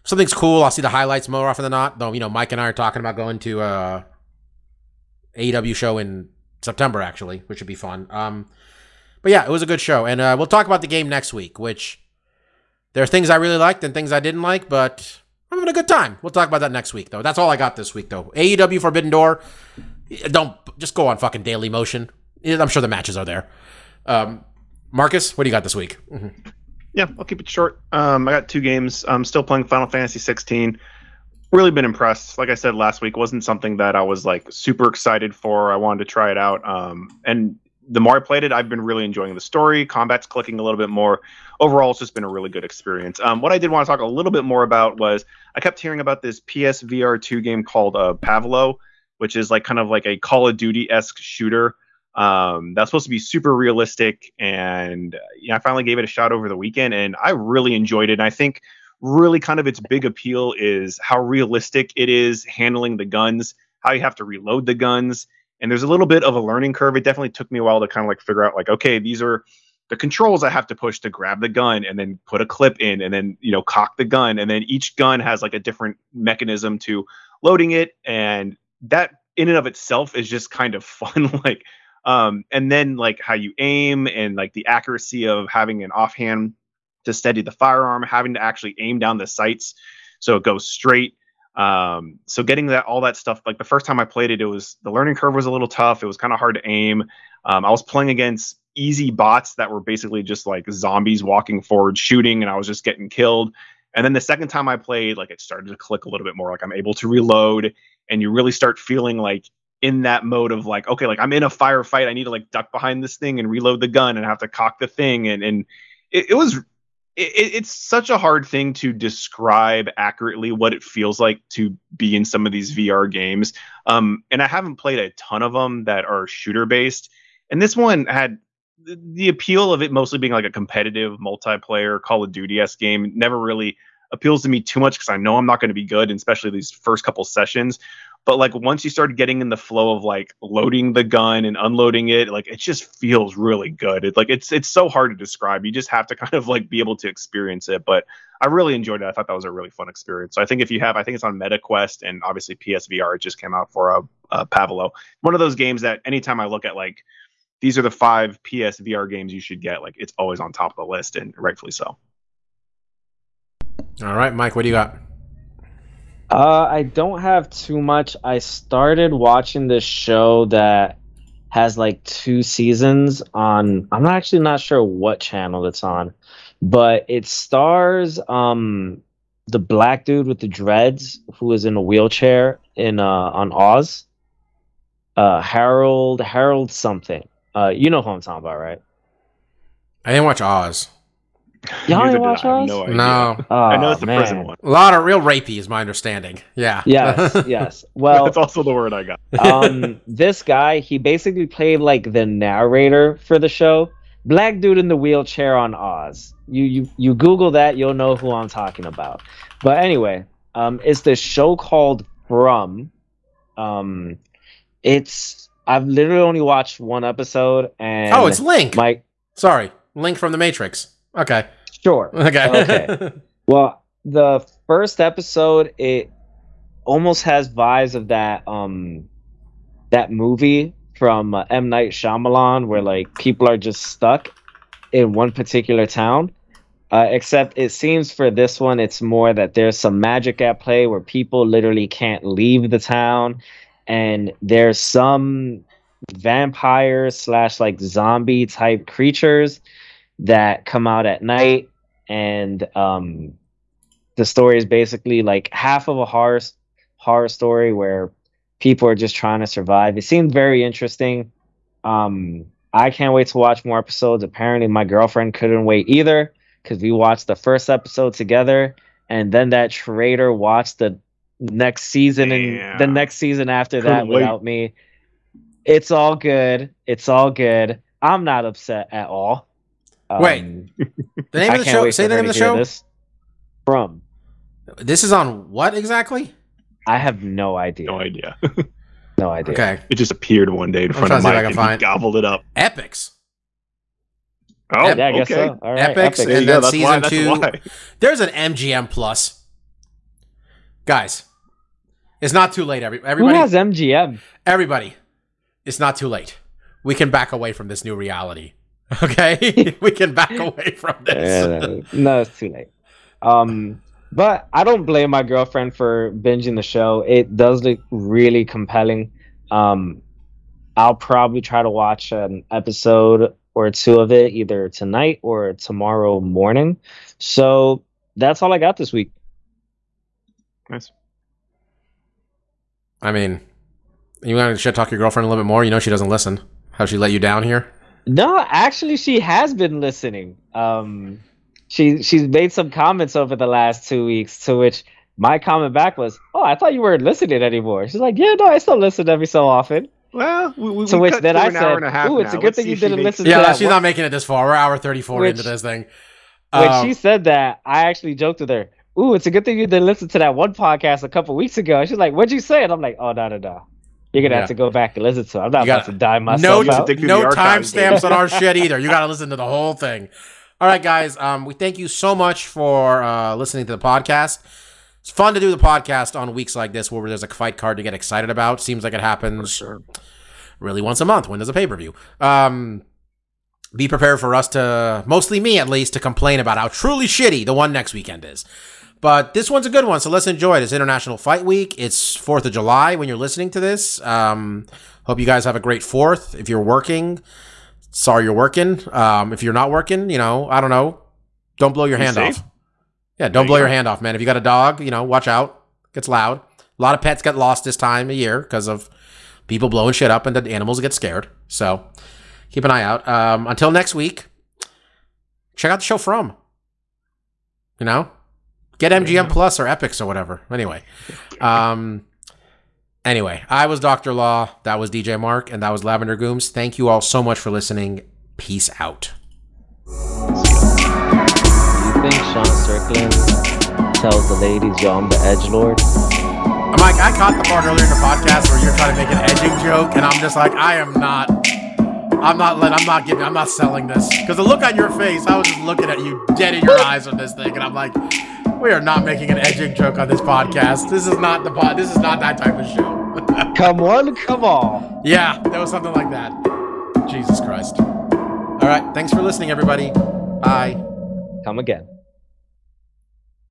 something's cool. I'll see the highlights more often than not. Though, you know, Mike and I are talking about going to uh AEW show in September actually, which would be fun. Um but yeah, it was a good show. And uh we'll talk about the game next week, which there are things I really liked and things I didn't like, but I'm having a good time. We'll talk about that next week, though. That's all I got this week, though. AEW Forbidden Door. Don't just go on fucking Daily Motion. I'm sure the matches are there. Um, Marcus, what do you got this week? Yeah, I'll keep it short. Um, I got two games. I'm still playing Final Fantasy 16. Really been impressed. Like I said last week, wasn't something that I was like super excited for. I wanted to try it out. Um, and the more I played it, I've been really enjoying the story. Combat's clicking a little bit more. Overall, it's just been a really good experience. Um, what I did want to talk a little bit more about was I kept hearing about this PSVR 2 game called uh, Pavlov, which is like kind of like a Call of Duty esque shooter. Um, that's supposed to be super realistic, and uh, yeah, I finally gave it a shot over the weekend, and I really enjoyed it. And I think really kind of its big appeal is how realistic it is handling the guns, how you have to reload the guns, and there's a little bit of a learning curve. It definitely took me a while to kind of like figure out like, okay, these are the controls I have to push to grab the gun and then put a clip in and then you know cock the gun, and then each gun has like a different mechanism to loading it, and that in and of itself is just kind of [LAUGHS] fun. like Um, and then like how you aim and like the accuracy of having an offhand to steady the firearm, having to actually aim down the sights so it goes straight. Um, so getting that all that stuff like the first time I played it, it was the learning curve was a little tough. It was kind of hard to aim. Um, I was playing against easy bots that were basically just like zombies walking forward shooting, and I was just getting killed. And then the second time I played, like it started to click a little bit more. Like I'm able to reload, and you really start feeling like in that mode of like, okay, like I'm in a firefight. I need to like duck behind this thing and reload the gun and have to cock the thing. And and it, it was it, it's such a hard thing to describe accurately what it feels like to be in some of these VR games. Um, and I haven't played a ton of them that are shooter based. And this one had the, appeal of it mostly being like a competitive multiplayer Call of Duty s game. Never really appeals to me too much because I know I'm not going to be good, especially these first couple sessions. But like once you start getting in the flow of like loading the gun and unloading it, like it just feels really good. It like it's it's so hard to describe. You just have to [LAUGHS] kind of like be able to experience it. But I really enjoyed it. I thought that was a really fun experience. So I think if you have, I think it's on MetaQuest and obviously PSVR. It just came out for a, a Pavlov. One of those games that anytime I look at like these are the five PSVR games you should get, like it's always on top of the list and rightfully so. All right, Mike, what do you got? Uh, I don't have too much. I started watching this show that has like two seasons on. I'm actually not sure what channel it's on, but it stars um the black dude with the dreads who is in a wheelchair in uh on Oz. Uh, Harold Harold something. Uh, you know who I'm talking about, right? I didn't watch Oz. Y'all Neither ain't did watch I. I have Oz? no idea. No. I know it's the man. prison one. A lot of real rapey is my understanding. Yeah. Yes, [LAUGHS] yes. Well, That's also the word I got. [LAUGHS] um, this guy, he basically played like the narrator for the show. Black dude in the wheelchair on Oz. You you you Google that, you'll know who I'm talking about. But anyway, um, it's this show called From. Um, it's I've literally only watched one episode, and oh, it's Link. Mike. Sorry, Link from the Matrix. Okay. Sure. Okay. Okay. [LAUGHS] Well, the first episode it almost has vibes of that um that movie from uh, M Night Shyamalan where like people are just stuck in one particular town. Uh, except it seems for this one it's more that there's some magic at play where people literally can't leave the town and there's some vampire slash like zombie type creatures that come out at night and um the story is basically like half of a horror horror story where people are just trying to survive. It seemed very interesting. Um I can't wait to watch more episodes. Apparently my girlfriend couldn't wait either cuz we watched the first episode together and then that traitor watched the next season and the next season after Couldn't that wait. without me. It's all good. It's all good. I'm not upset at all. Wait, Um, The name I of the show. wait Say the name of the show. This. From. This is on what exactly? I have no idea. No idea. [LAUGHS] No idea. Okay. It just appeared one day in front of to see if I Mike and find- gobbled it up. Epix. Oh, Yeah, I guess okay. so. All right. Epix, Epic. There you and then That's season why. That's two. why. [LAUGHS] There's an MGM Plus. Guys, it's not too late. Every Who everybody, has MGM? everybody, it's not too late. We can back away from this new reality. [LAUGHS] Okay, [LAUGHS] we can back away from this. Uh, no, it's too late. Um, but I don't blame my girlfriend for binging the show. It does look really compelling. Um, I'll probably try to watch an episode or two of it either tonight or tomorrow morning. So that's all I got this week. Nice. I mean, you want to shit talk your girlfriend a little bit more? You know she doesn't listen. How she let you down here? No, actually, she has been listening. Um, she she's made some comments over the last two weeks, to which my comment back was, "Oh, I thought you weren't listening anymore." She's like, "Yeah, no, I still listen every so often." Well, we, we, To we which cut then through I an said, and a "Ooh, it's a good Let's thing you didn't makes listen it- to Yeah, that she's one- not making it this far. We're hour thirty four Which- into this thing. When Um, she said that, I actually joked with her. Ooh, it's a good thing you didn't listen to that one podcast a couple weeks ago. She's like, "What'd you say?" And I'm like, "Oh, no, no, no. You're gonna Yeah. have to go back and listen to it. I'm not You about gotta- to die myself You have to out." no timestamps on our shit either. You got to [LAUGHS] listen to the whole thing. All right, guys. Um, we thank you so much for uh, listening to the podcast. It's fun to do the podcast on weeks like this where there's a fight card to get excited about. Seems like it happens really once a month. When there's a pay per view? Um, be prepared for us to, mostly me at least, to complain about how truly shitty the one next weekend is. But this one's a good one, so let's enjoy it. It's International Fight Week. It's 4th of July when you're listening to this. Um, hope you guys have a great 4th. If you're working, sorry you're working. Um, if you're not working, you know, I don't know, don't blow your Be hand safe. off. Yeah, don't There blow you your hand off, man. If you got a dog, you know, watch out. gets loud. A lot of pets get lost this time of year because of people blowing shit up and the animals get scared. So keep an eye out. Um, until next week, check out the show from. You know, get MGM Plus or Epix or whatever. Anyway, um, anyway, I was Doctor Law. That was DJ Mark, and that was Lavender Gooms. Thank you all so much for listening. Peace out. Do you think Sean Strickland tells the ladies, yo, I'm the edge lord? I'm like, I caught the part earlier in the podcast where you're trying to make an edging joke, and I'm just like, I am not. I'm not let. I'm not giving. I'm not selling this because the look on your face. I was just looking at you dead in your eyes on this thing, and I'm like, we are not making an edging joke on this podcast. This is not the pod. This is not that type of show. [LAUGHS] Come on, come on. yeah, that was something like that. Jesus Christ. All right. Thanks for listening, everybody. Bye. Come again.